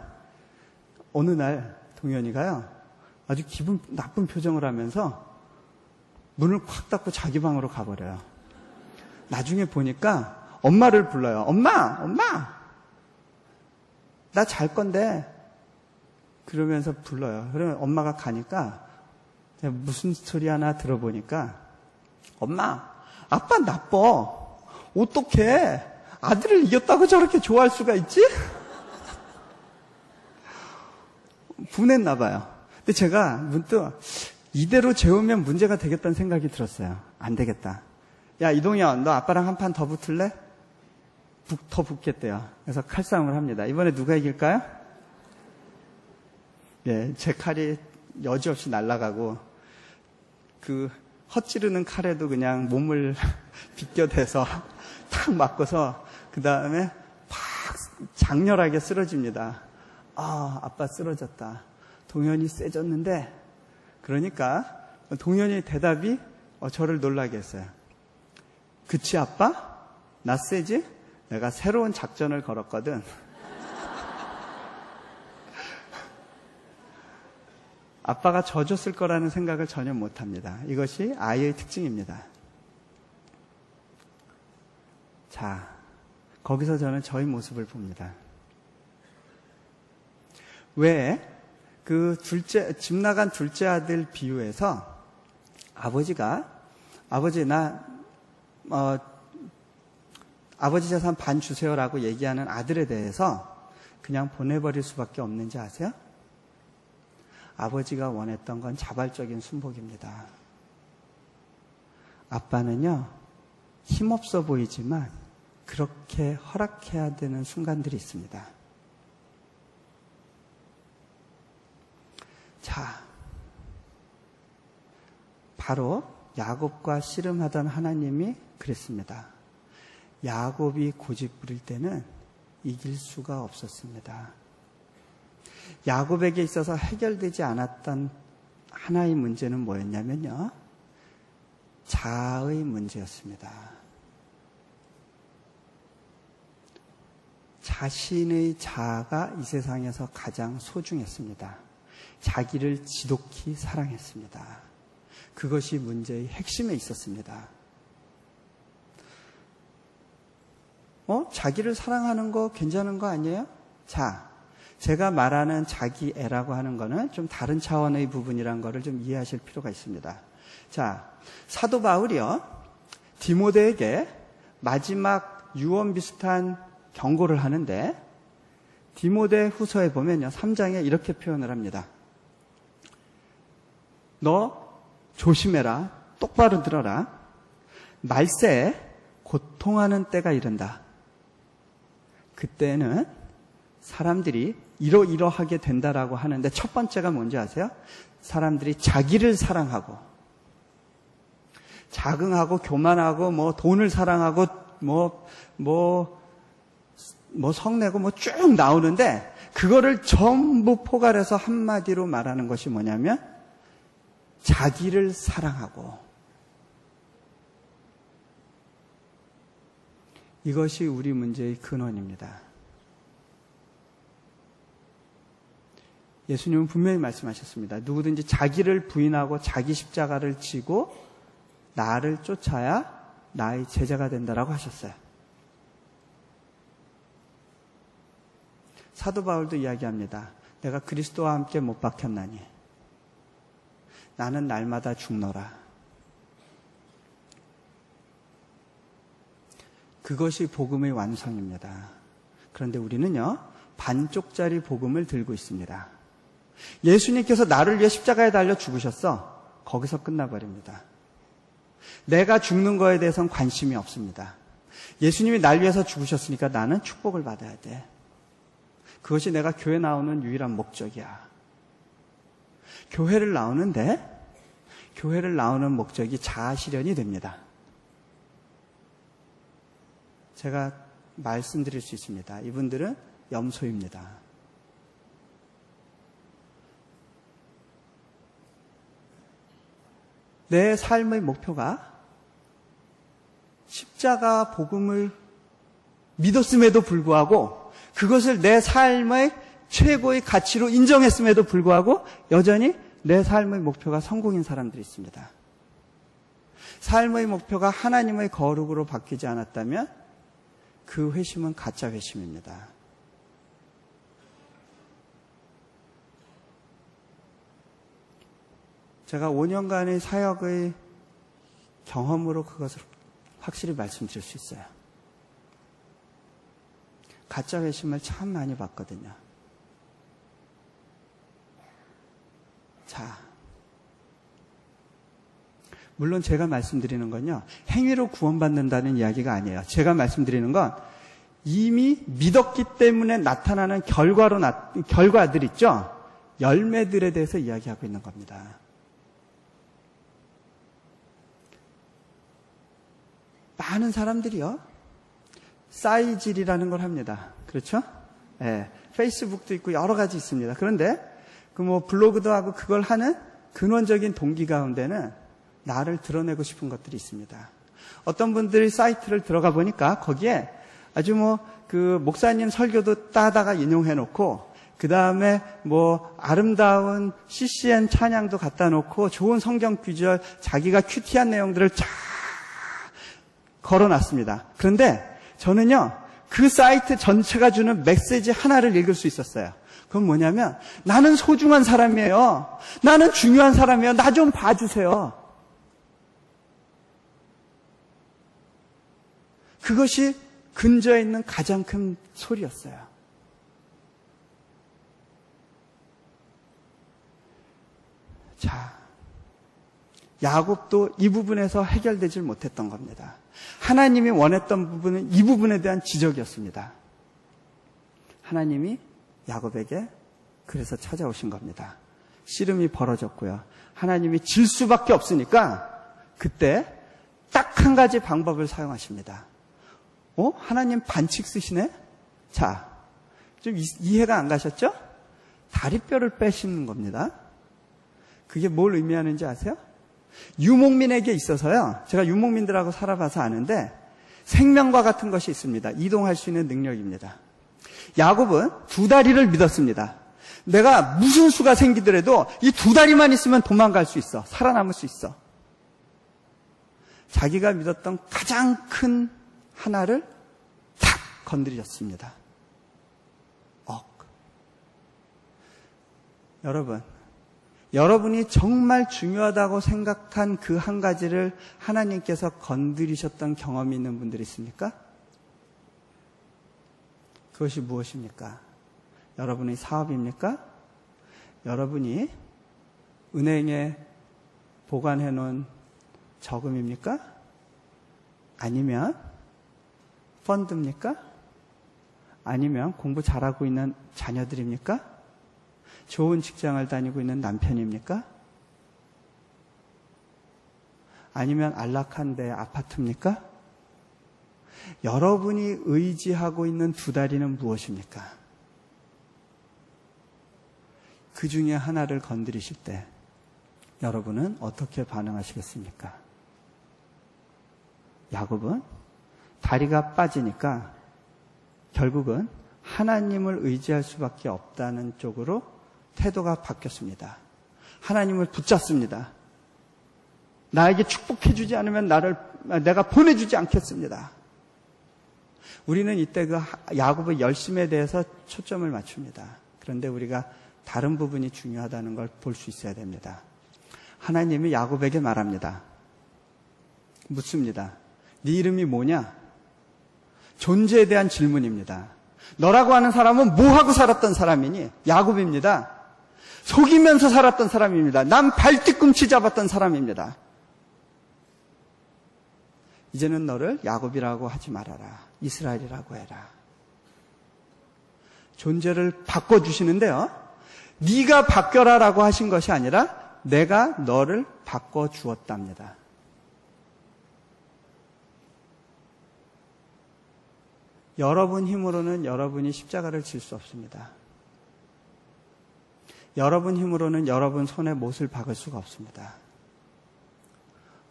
어느 날 동현이가요. 아주 기분 나쁜 표정을 하면서 문을 콱 닫고 자기 방으로 가버려요. 나중에 보니까 엄마를 불러요. 엄마! 엄마! 나 잘 건데. 그러면서 불러요. 그러면 엄마가 가니까 무슨 스토리 하나 들어보니까 엄마, 아빠 나빠. 어떻게 아들을 이겼다고 저렇게 좋아할 수가 있지? 분했나 봐요. 근데 제가 문득 이대로 재우면 문제가 되겠다는 생각이 들었어요. 안 되겠다. 야, 이동현, 너 아빠랑 한 판 더 붙을래? 북, 더 붙겠대요. 그래서 칼싸움을 합니다. 이번에 누가 이길까요? 예, 제 칼이 여지없이 날아가고, 그, 헛찌르는 칼에도 그냥 몸을 비껴대서 탁 맞고서, 그 다음에 팍 장렬하게 쓰러집니다. 아, 아빠 쓰러졌다. 동현이 세졌는데, 그러니까, 동현이 대답이 어, 저를 놀라게 했어요. 그치, 아빠? 나 세지? 내가 새로운 작전을 걸었거든. 아빠가 져줬을 거라는 생각을 전혀 못 합니다. 이것이 아이의 특징입니다. 자, 거기서 저는 저희 모습을 봅니다. 왜 그 둘째, 집 나간 둘째 아들 비유에서 아버지가 아버지 나 어, 아버지 재산 반 주세요라고 얘기하는 아들에 대해서 그냥 보내버릴 수밖에 없는지 아세요? 아버지가 원했던 건 자발적인 순복입니다. 아빠는요, 힘없어 보이지만 그렇게 허락해야 되는 순간들이 있습니다. 자, 바로 야곱과 씨름하던 하나님이 그랬습니다. 야곱이 고집 부릴 때는 이길 수가 없었습니다. 야곱에게 있어서 해결되지 않았던 하나의 문제는 뭐였냐면요. 자아의 문제였습니다. 자신의 자아가 이 세상에서 가장 소중했습니다. 자기를 지독히 사랑했습니다. 그것이 문제의 핵심에 있었습니다. 어? 자기를 사랑하는 거 괜찮은 거 아니에요? 자, 제가 말하는 자기 애라고 하는 거는 좀 다른 차원의 부분이란 거를 좀 이해하실 필요가 있습니다. 자, 사도 바울이요. 디모데에게 마지막 유언 비슷한 경고를 하는데 디모데 후서에 보면요. 3장에 이렇게 표현을 합니다. 너 조심해라. 똑바로 들어라. 말세에 고통하는 때가 이른다. 그때는 사람들이 이러이러하게 된다라고 하는데 첫 번째가 뭔지 아세요? 사람들이 자기를 사랑하고 자긍하고 교만하고 뭐 돈을 사랑하고 뭐 뭐뭐 성내고 뭐 쭉 나오는데 그거를 전부 포괄해서 한마디로 말하는 것이 뭐냐면 자기를 사랑하고 이것이 우리 문제의 근원입니다. 예수님은 분명히 말씀하셨습니다. 누구든지 자기를 부인하고 자기 십자가를 지고 나를 쫓아야 나의 제자가 된다라고 하셨어요. 사도 바울도 이야기합니다. 내가 그리스도와 함께 못 박혔나니 나는 날마다 죽노라. 그것이 복음의 완성입니다. 그런데 우리는요, 반쪽짜리 복음을 들고 있습니다. 예수님께서 나를 위해 십자가에 달려 죽으셨어. 거기서 끝나버립니다. 내가 죽는 거에 대해서는 관심이 없습니다. 예수님이 날 위해서 죽으셨으니까 나는 축복을 받아야 돼. 그것이 내가 교회 나오는 유일한 목적이야. 교회를 나오는데, 교회를 나오는 목적이 자아 실현이 됩니다. 제가 말씀드릴 수 있습니다. 이분들은 염소입니다. 내 삶의 목표가 십자가 복음을 믿었음에도 불구하고 그것을 내 삶의 최고의 가치로 인정했음에도 불구하고 여전히 내 삶의 목표가 성공인 사람들이 있습니다. 삶의 목표가 하나님의 거룩으로 바뀌지 않았다면 그 회심은 가짜 회심입니다. 제가 5년간의 사역의 경험으로 그것을 확실히 말씀드릴 수 있어요. 가짜 회심을 참 많이 봤거든요. 자, 물론 제가 말씀드리는 건요, 행위로 구원받는다는 이야기가 아니에요. 제가 말씀드리는 건 이미 믿었기 때문에 나타나는 결과로, 나, 결과들 있죠? 열매들에 대해서 이야기하고 있는 겁니다. 많은 사람들이요, 사이질이라는 걸 합니다. 그렇죠? 예, 페이스북도 있고 여러 가지 있습니다. 그런데 그 뭐 블로그도 하고 그걸 하는 근원적인 동기 가운데는 나를 드러내고 싶은 것들이 있습니다. 어떤 분들이 사이트를 들어가 보니까 거기에 아주 뭐 그 목사님 설교도 따다가 인용해 놓고 그 다음에 뭐 아름다운 CCN 찬양도 갖다 놓고 좋은 성경 귀절 자기가 큐티한 내용들을 쫙 걸어놨습니다. 그런데 저는요 그 사이트 전체가 주는 메시지 하나를 읽을 수 있었어요. 그건 뭐냐면 나는 소중한 사람이에요. 나는 중요한 사람이에요. 나 좀 봐주세요. 그것이 근저에 있는 가장 큰 소리였어요. 자, 야곱도 이 부분에서 해결되질 못했던 겁니다. 하나님이 원했던 부분은 이 부분에 대한 지적이었습니다. 하나님이 야곱에게 그래서 찾아오신 겁니다. 씨름이 벌어졌고요. 하나님이 질 수밖에 없으니까 그때 딱 한 가지 방법을 사용하십니다. 어? 하나님 반칙 쓰시네? 자, 좀 이해가 안 가셨죠? 다리뼈를 빼시는 겁니다. 그게 뭘 의미하는지 아세요? 유목민에게 있어서요. 제가 유목민들하고 살아봐서 아는데 생명과 같은 것이 있습니다. 이동할 수 있는 능력입니다. 야곱은 두 다리를 믿었습니다. 내가 무슨 수가 생기더라도 이 두 다리만 있으면 도망갈 수 있어. 살아남을 수 있어. 자기가 믿었던 가장 큰 하나를 탁 건드렸습니다. 억. 여러분, 여러분이 정말 중요하다고 생각한 그 한 가지를 하나님께서 건드리셨던 경험이 있는 분들이 있습니까? 그것이 무엇입니까? 여러분의 사업입니까? 여러분이 은행에 보관해 놓은 저금입니까? 아니면 펀드입니까? 아니면 공부 잘하고 있는 자녀들입니까? 좋은 직장을 다니고 있는 남편입니까? 아니면 안락한 데 아파트입니까? 여러분이 의지하고 있는 두 다리는 무엇입니까? 그 중에 하나를 건드리실 때 여러분은 어떻게 반응하시겠습니까? 야곱은 다리가 빠지니까 결국은 하나님을 의지할 수밖에 없다는 쪽으로 태도가 바뀌었습니다. 하나님을 붙잡습니다. 나에게 축복해주지 않으면 나를 내가 보내주지 않겠습니다. 우리는 이때 그 야곱의 열심에 대해서 초점을 맞춥니다. 그런데 우리가 다른 부분이 중요하다는 걸 볼 수 있어야 됩니다. 하나님이 야곱에게 말합니다. 묻습니다. 네 이름이 뭐냐? 존재에 대한 질문입니다. 너라고 하는 사람은 뭐 하고 살았던 사람이니? 야곱입니다. 속이면서 살았던 사람입니다. 난 발뒤꿈치 잡았던 사람입니다. 이제는 너를 야곱이라고 하지 말아라. 이스라엘이라고 해라. 존재를 바꿔 주시는데요. 네가 바뀌어라라고 하신 것이 아니라 내가 너를 바꿔 주었답니다. 여러분 힘으로는 여러분이 십자가를 질 수 없습니다. 여러분 힘으로는 여러분 손에 못을 박을 수가 없습니다.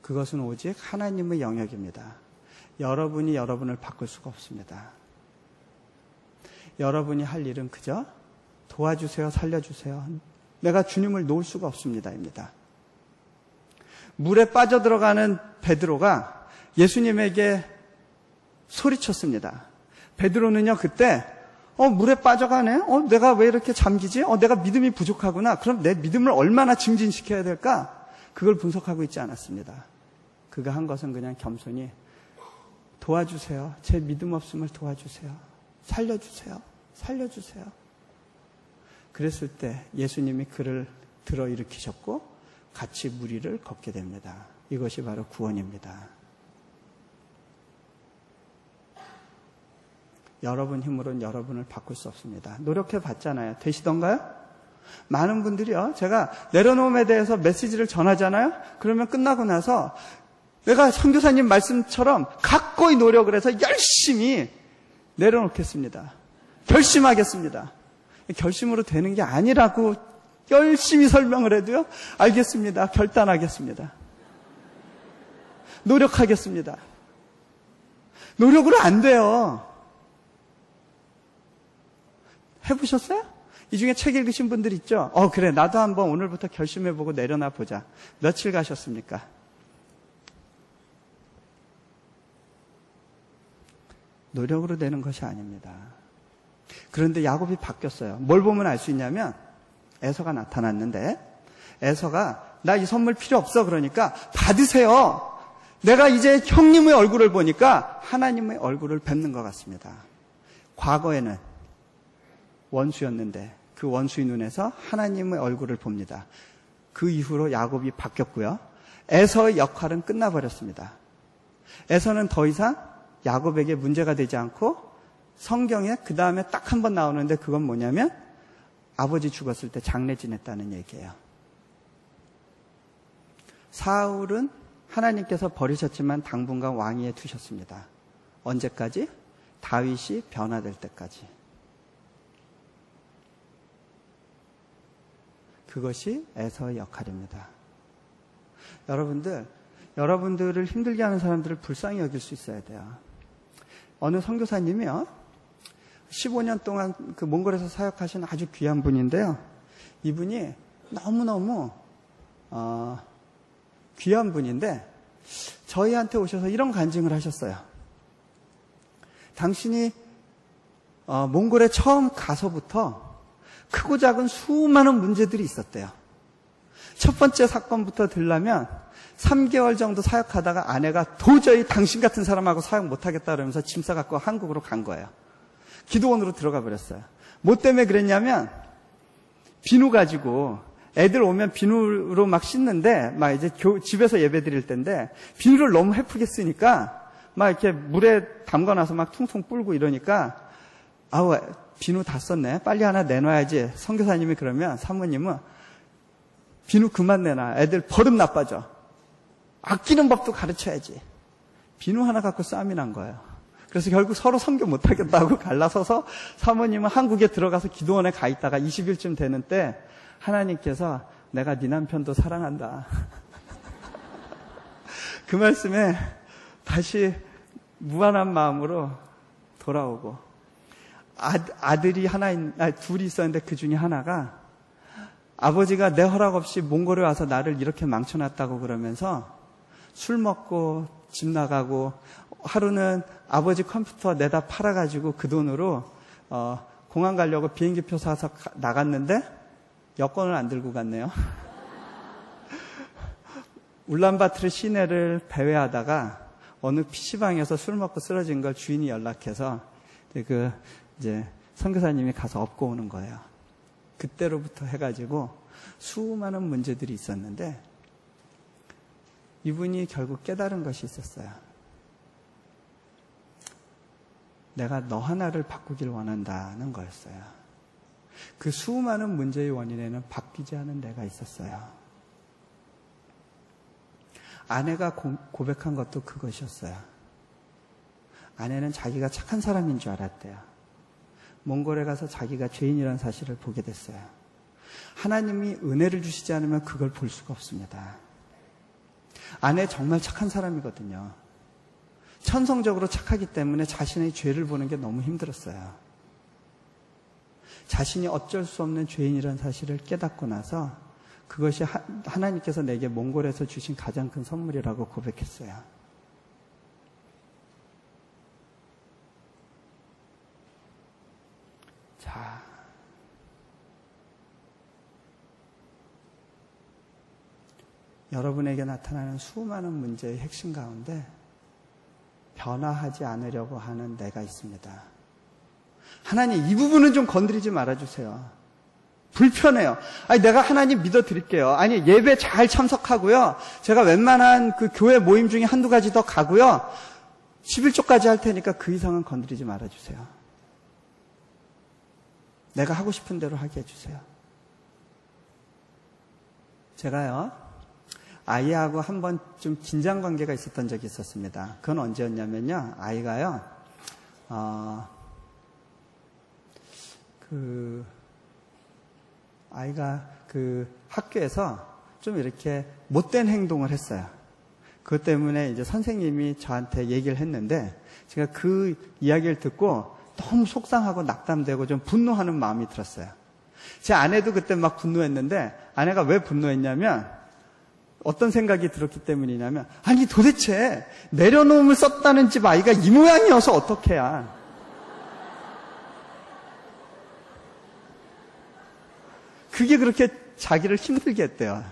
그것은 오직 하나님의 영역입니다. 여러분이 여러분을 바꿀 수가 없습니다. 여러분이 할 일은 그저 도와주세요, 살려주세요. 내가 주님을 놓을 수가 없습니다.입니다. 물에 빠져 들어가는 베드로가 예수님에게 소리쳤습니다. 베드로는요, 그때, 어, 물에 빠져가네? 어, 내가 왜 이렇게 잠기지? 어, 내가 믿음이 부족하구나. 그럼 내 믿음을 얼마나 증진시켜야 될까? 그걸 분석하고 있지 않았습니다. 그가 한 것은 그냥 겸손히 도와주세요. 제 믿음 없음을 도와주세요. 살려주세요. 살려주세요. 그랬을 때 예수님이 그를 들어 일으키셨고 같이 무리를 걷게 됩니다. 이것이 바로 구원입니다. 여러분 힘으로는 여러분을 바꿀 수 없습니다. 노력해 봤잖아요. 되시던가요? 많은 분들이요. 제가 내려놓음에 대해서 메시지를 전하잖아요. 그러면 끝나고 나서 내가 선교사님 말씀처럼 각고의 노력을 해서 열심히 내려놓겠습니다. 결심하겠습니다. 결심으로 되는 게 아니라고 열심히 설명을 해도요. 알겠습니다. 결단하겠습니다. 노력하겠습니다. 노력으로 안 돼요. 해보셨어요? 이 중에 책 읽으신 분들 있죠? 어, 그래. 나도 한번 오늘부터 결심해보고 내려놔 보자. 며칠 가셨습니까? 노력으로 되는 것이 아닙니다. 그런데 야곱이 바뀌었어요. 뭘 보면 알 수 있냐면 에서가 나타났는데 에서가 나 이 선물 필요 없어 그러니까 받으세요. 내가 이제 형님의 얼굴을 보니까 하나님의 얼굴을 뵙는 것 같습니다. 과거에는 원수였는데 그 원수의 눈에서 하나님의 얼굴을 봅니다. 그 이후로 야곱이 바뀌었고요. 에서의 역할은 끝나버렸습니다. 에서는 더 이상 야곱에게 문제가 되지 않고 성경에 그 다음에 딱 한 번 나오는데 그건 뭐냐면 아버지 죽었을 때 장례 지냈다는 얘기예요. 사울은 하나님께서 버리셨지만 당분간 왕위에 두셨습니다. 언제까지? 다윗이 변화될 때까지. 그것이 에서의 역할입니다. 여러분들, 여러분들을 힘들게 하는 사람들을 불쌍히 여길 수 있어야 돼요. 어느 선교사님이요. 15년 동안 그 몽골에서 사역하신 아주 귀한 분인데요. 이분이 너무너무 어, 귀한 분인데 저희한테 오셔서 이런 간증을 하셨어요. 당신이 어, 몽골에 처음 가서부터 크고 작은 수많은 문제들이 있었대요. 첫 번째 사건부터 들라면 3개월 정도 사역하다가 아내가 도저히 당신 같은 사람하고 사역 못하겠다 그러면서 짐 싸갖고 한국으로 간 거예요. 기도원으로 들어가 버렸어요. 뭐 때문에 그랬냐면 비누 가지고 애들 오면 비누로 막 씻는데 막 이제 집에서 예배 드릴 때인데 비누를 너무 해프게 쓰니까 막 이렇게 물에 담가 놔서 막 퉁퉁 불고 이러니까 아우 비누 다 썼네 빨리 하나 내놔야지 선교사님이 그러면 사모님은 비누 그만 내놔 애들 버릇 나빠져 아끼는 법도 가르쳐야지. 비누 하나 갖고 싸움이 난 거예요. 그래서 결국 서로 선교 못하겠다고 갈라서서 사모님은 한국에 들어가서 기도원에 가 있다가 20일쯤 되는 때 하나님께서 내가 네 남편도 사랑한다. 그 말씀에 다시 무한한 마음으로 돌아오고 아, 들이 하나 아, 둘이 있었는데 그 중에 하나가 아버지가 내 허락 없이 몽골에 와서 나를 이렇게 망쳐놨다고 그러면서 술 먹고 집 나가고 하루는 아버지 컴퓨터 내다 팔아가지고 그 돈으로 어, 공항 가려고 비행기표 사서 가, 나갔는데 여권을 안 들고 갔네요. 울란바트르 시내를 배회하다가 어느 PC방에서 술 먹고 쓰러진 걸 주인이 연락해서 그 이제 선교사님이 가서 업고 오는 거예요. 그때로부터 해가지고 수많은 문제들이 있었는데 이분이 결국 깨달은 것이 있었어요. 내가 너 하나를 바꾸길 원한다는 거였어요. 그 수많은 문제의 원인에는 바뀌지 않은 내가 있었어요. 아내가 고, 백한 것도 그것이었어요. 아내는 자기가 착한 사람인 줄 알았대요. 몽골에 가서 자기가 죄인이라는 사실을 보게 됐어요. 하나님이 은혜를 주시지 않으면 그걸 볼 수가 없습니다. 아내 정말 착한 사람이거든요. 천성적으로 착하기 때문에 자신의 죄를 보는 게 너무 힘들었어요. 자신이 어쩔 수 없는 죄인이라는 사실을 깨닫고 나서 그것이 하, 나님께서 내게 몽골에서 주신 가장 큰 선물이라고 고백했어요. 자. 여러분에게 나타나는 수많은 문제의 핵심 가운데 변화하지 않으려고 하는 내가 있습니다. 하나님, 이 부분은 좀 건드리지 말아주세요. 불편해요. 아니, 내가 하나님 믿어 드릴게요. 아니, 예배 잘 참석하고요. 제가 웬만한 그 교회 모임 중에 한두 가지 더 가고요. 11조까지 할 테니까 그 이상은 건드리지 말아 주세요. 내가 하고 싶은 대로 하게 해주세요. 제가요, 아이하고 한 번 좀 긴장 관계가 있었던 적이 있었습니다. 그건 언제였냐면요, 아이가요, 어, 그, 아이가 그 학교에서 좀 이렇게 못된 행동을 했어요. 그것 때문에 이제 선생님이 저한테 얘기를 했는데, 제가 그 이야기를 듣고 너무 속상하고 낙담되고 좀 분노하는 마음이 들었어요. 제 아내도 그때 막 분노했는데 아내가 왜 분노했냐면 어떤 생각이 들었기 때문이냐면 아니 도대체 내려놓음을 썼다는 집 아이가 이 모양이어서 어떡해야. 그게 그렇게 자기를 힘들게 했대요.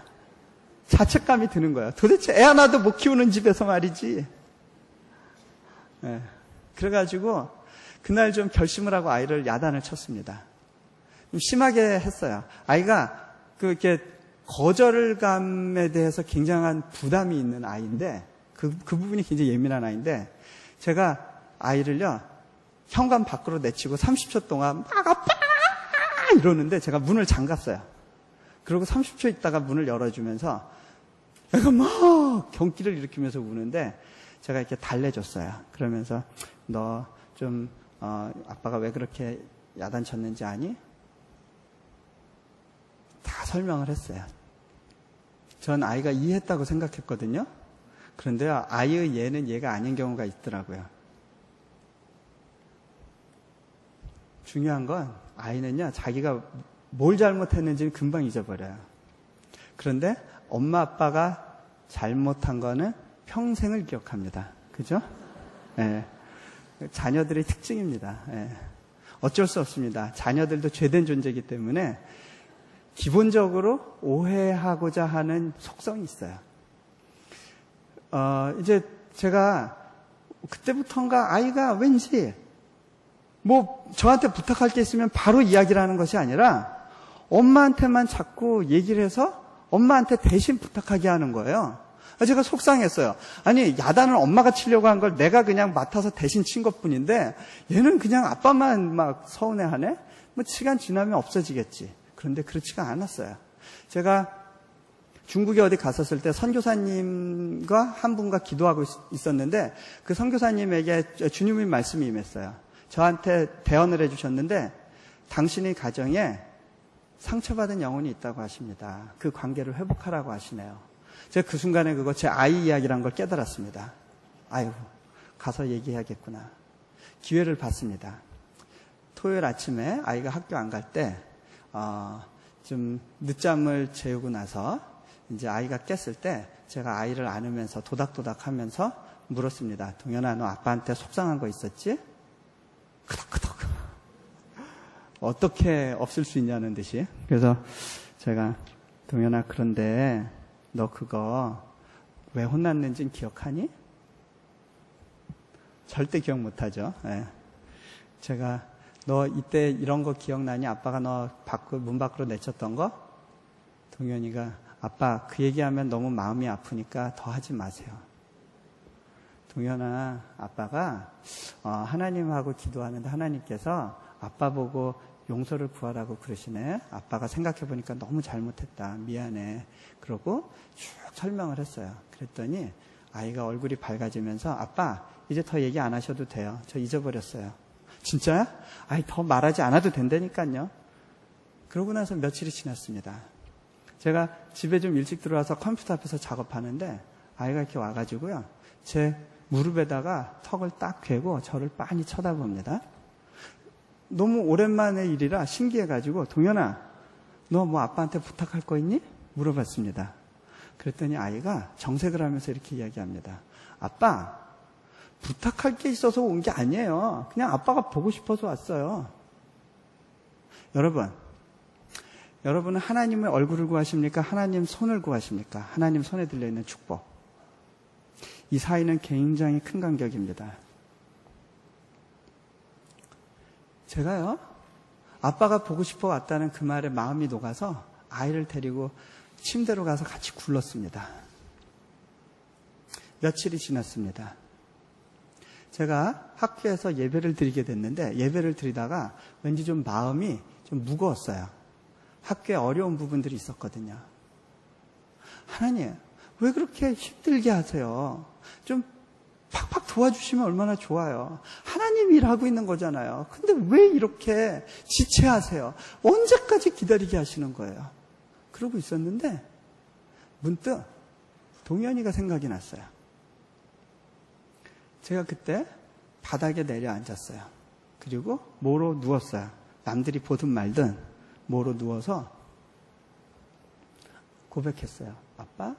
자책감이 드는 거야. 도대체 애 하나도 못 키우는 집에서 말이지. 네. 그래가지고 그날 좀 결심을 하고 아이를 야단을 쳤습니다. 좀 심하게 했어요. 아이가 그렇게 거절감에 대해서 굉장한 부담이 있는 아이인데 그, 그 부분이 굉장히 예민한 아이인데 제가 아이를요 현관 밖으로 내치고 30초 동안 막 아빠 이러는데 제가 문을 잠갔어요. 그리고 30초 있다가 문을 열어주면서 애가 막 경기를 일으키면서 우는데 제가 이렇게 달래줬어요. 그러면서 너 좀 어, 아빠가 왜 그렇게 야단쳤는지 아니? 다 설명을 했어요. 전 아이가 이해했다고 생각했거든요. 그런데요, 아이의 얘는 얘가 아닌 경우가 있더라고요. 중요한 건 아이는요, 자기가 뭘 잘못했는지는 금방 잊어버려요. 그런데 엄마 아빠가 잘못한 거는 평생을 기억합니다. 그죠? 예. 네. 자녀들의 특징입니다. 예. 어쩔 수 없습니다. 자녀들도 죄된 존재이기 때문에 기본적으로 오해하고자 하는 속성이 있어요. 어, 이제 제가 그때부터인가 아이가 왠지 뭐 저한테 부탁할 게 있으면 바로 이야기를 하는 것이 아니라 엄마한테만 자꾸 얘기를 해서 엄마한테 대신 부탁하게 하는 거예요. 제가 속상했어요. 아니, 야단을 엄마가 치려고 한 걸 내가 그냥 맡아서 대신 친 것 뿐인데, 얘는 그냥 아빠만 막 서운해하네? 뭐, 시간 지나면 없어지겠지. 그런데 그렇지가 않았어요. 제가 중국에 어디 갔었을 때 선교사님과 한 분과 기도하고 있었는데, 그 선교사님에게 주님의 말씀이 임했어요. 저한테 대언을 해주셨는데, 당신의 가정에 상처받은 영혼이 있다고 하십니다. 그 관계를 회복하라고 하시네요. 제가 그 순간에 그거 제 아이 이야기란 걸 깨달았습니다. 아이고, 가서 얘기해야겠구나. 기회를 받습니다. 토요일 아침에 아이가 학교 안 갈 때, 어, 좀 늦잠을 재우고 나서 이제 아이가 깼을 때 제가 아이를 안으면서 도닥도닥 하면서 물었습니다. 동현아, 너 아빠한테 속상한 거 있었지? 크덕크덕. 어떻게 없을 수 있냐는 듯이. 그래서 제가 동현아, 그런데 너 그거 왜 혼났는지는 기억하니? 절대 기억 못하죠. 예. 제가 너 이때 이런 거 기억나니? 아빠가 너 밖, 문 밖으로 내쳤던 거? 동현이가 아빠 그 얘기하면 너무 마음이 아프니까 더 하지 마세요. 동현아, 아빠가 어, 하나님하고 기도하는데 하나님께서 아빠 보고 용서를 구하라고 그러시네. 아빠가 생각해 보니까 너무 잘못했다. 미안해. 그러고 쭉 설명을 했어요. 그랬더니 아이가 얼굴이 밝아지면서 아빠, 이제 더 얘기 안 하셔도 돼요. 저 잊어버렸어요. 진짜야? 아이, 더 말하지 않아도 된다니까요. 그러고 나서 며칠이 지났습니다. 제가 집에 좀 일찍 들어와서 컴퓨터 앞에서 작업하는데 아이가 이렇게 와가지고요. 제 무릎에다가 턱을 딱 괴고 저를 빤히 쳐다봅니다. 너무 오랜만의 일이라 신기해가지고 동현아, 너 뭐 아빠한테 부탁할 거 있니? 물어봤습니다. 그랬더니 아이가 정색을 하면서 이렇게 이야기합니다. 아빠, 부탁할 게 있어서 온 게 아니에요. 그냥 아빠가 보고 싶어서 왔어요. 여러분, 여러분은 하나님의 얼굴을 구하십니까? 하나님 손을 구하십니까? 하나님 손에 들려있는 축복. 이 사이는 굉장히 큰 간격입니다. 제가요, 아빠가 보고 싶어 왔다는 그 말에 마음이 녹아서 아이를 데리고 침대로 가서 같이 굴렀습니다. 며칠이 지났습니다. 제가 학교에서 예배를 드리게 됐는데 예배를 드리다가 왠지 좀 마음이 좀 무거웠어요. 학교에 어려운 부분들이 있었거든요. 하나님, 왜 그렇게 힘들게 하세요? 좀 팍팍 도와주시면 얼마나 좋아요. 하나님 일하고 있는 거잖아요. 근데 왜 이렇게 지체하세요? 언제까지 기다리게 하시는 거예요? 그러고 있었는데 문득 동현이가 생각이 났어요. 제가 그때 바닥에 내려앉았어요. 그리고 모로 누웠어요. 남들이 보든 말든 모로 누워서 고백했어요. 아빠?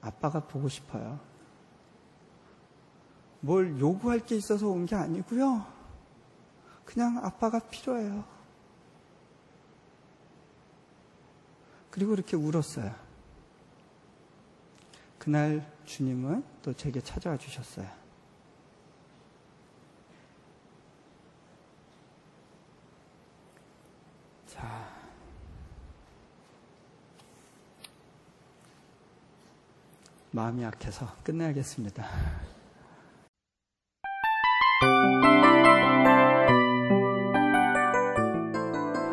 아빠가 보고 싶어요. 뭘 요구할 게 있어서 온 게 아니고요. 그냥 아빠가 필요해요. 그리고 이렇게 울었어요. 그날 주님은 또 제게 찾아와 주셨어요. 자. 마음이 약해서 끝내야겠습니다.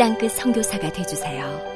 땅끝 성교사가 되주세요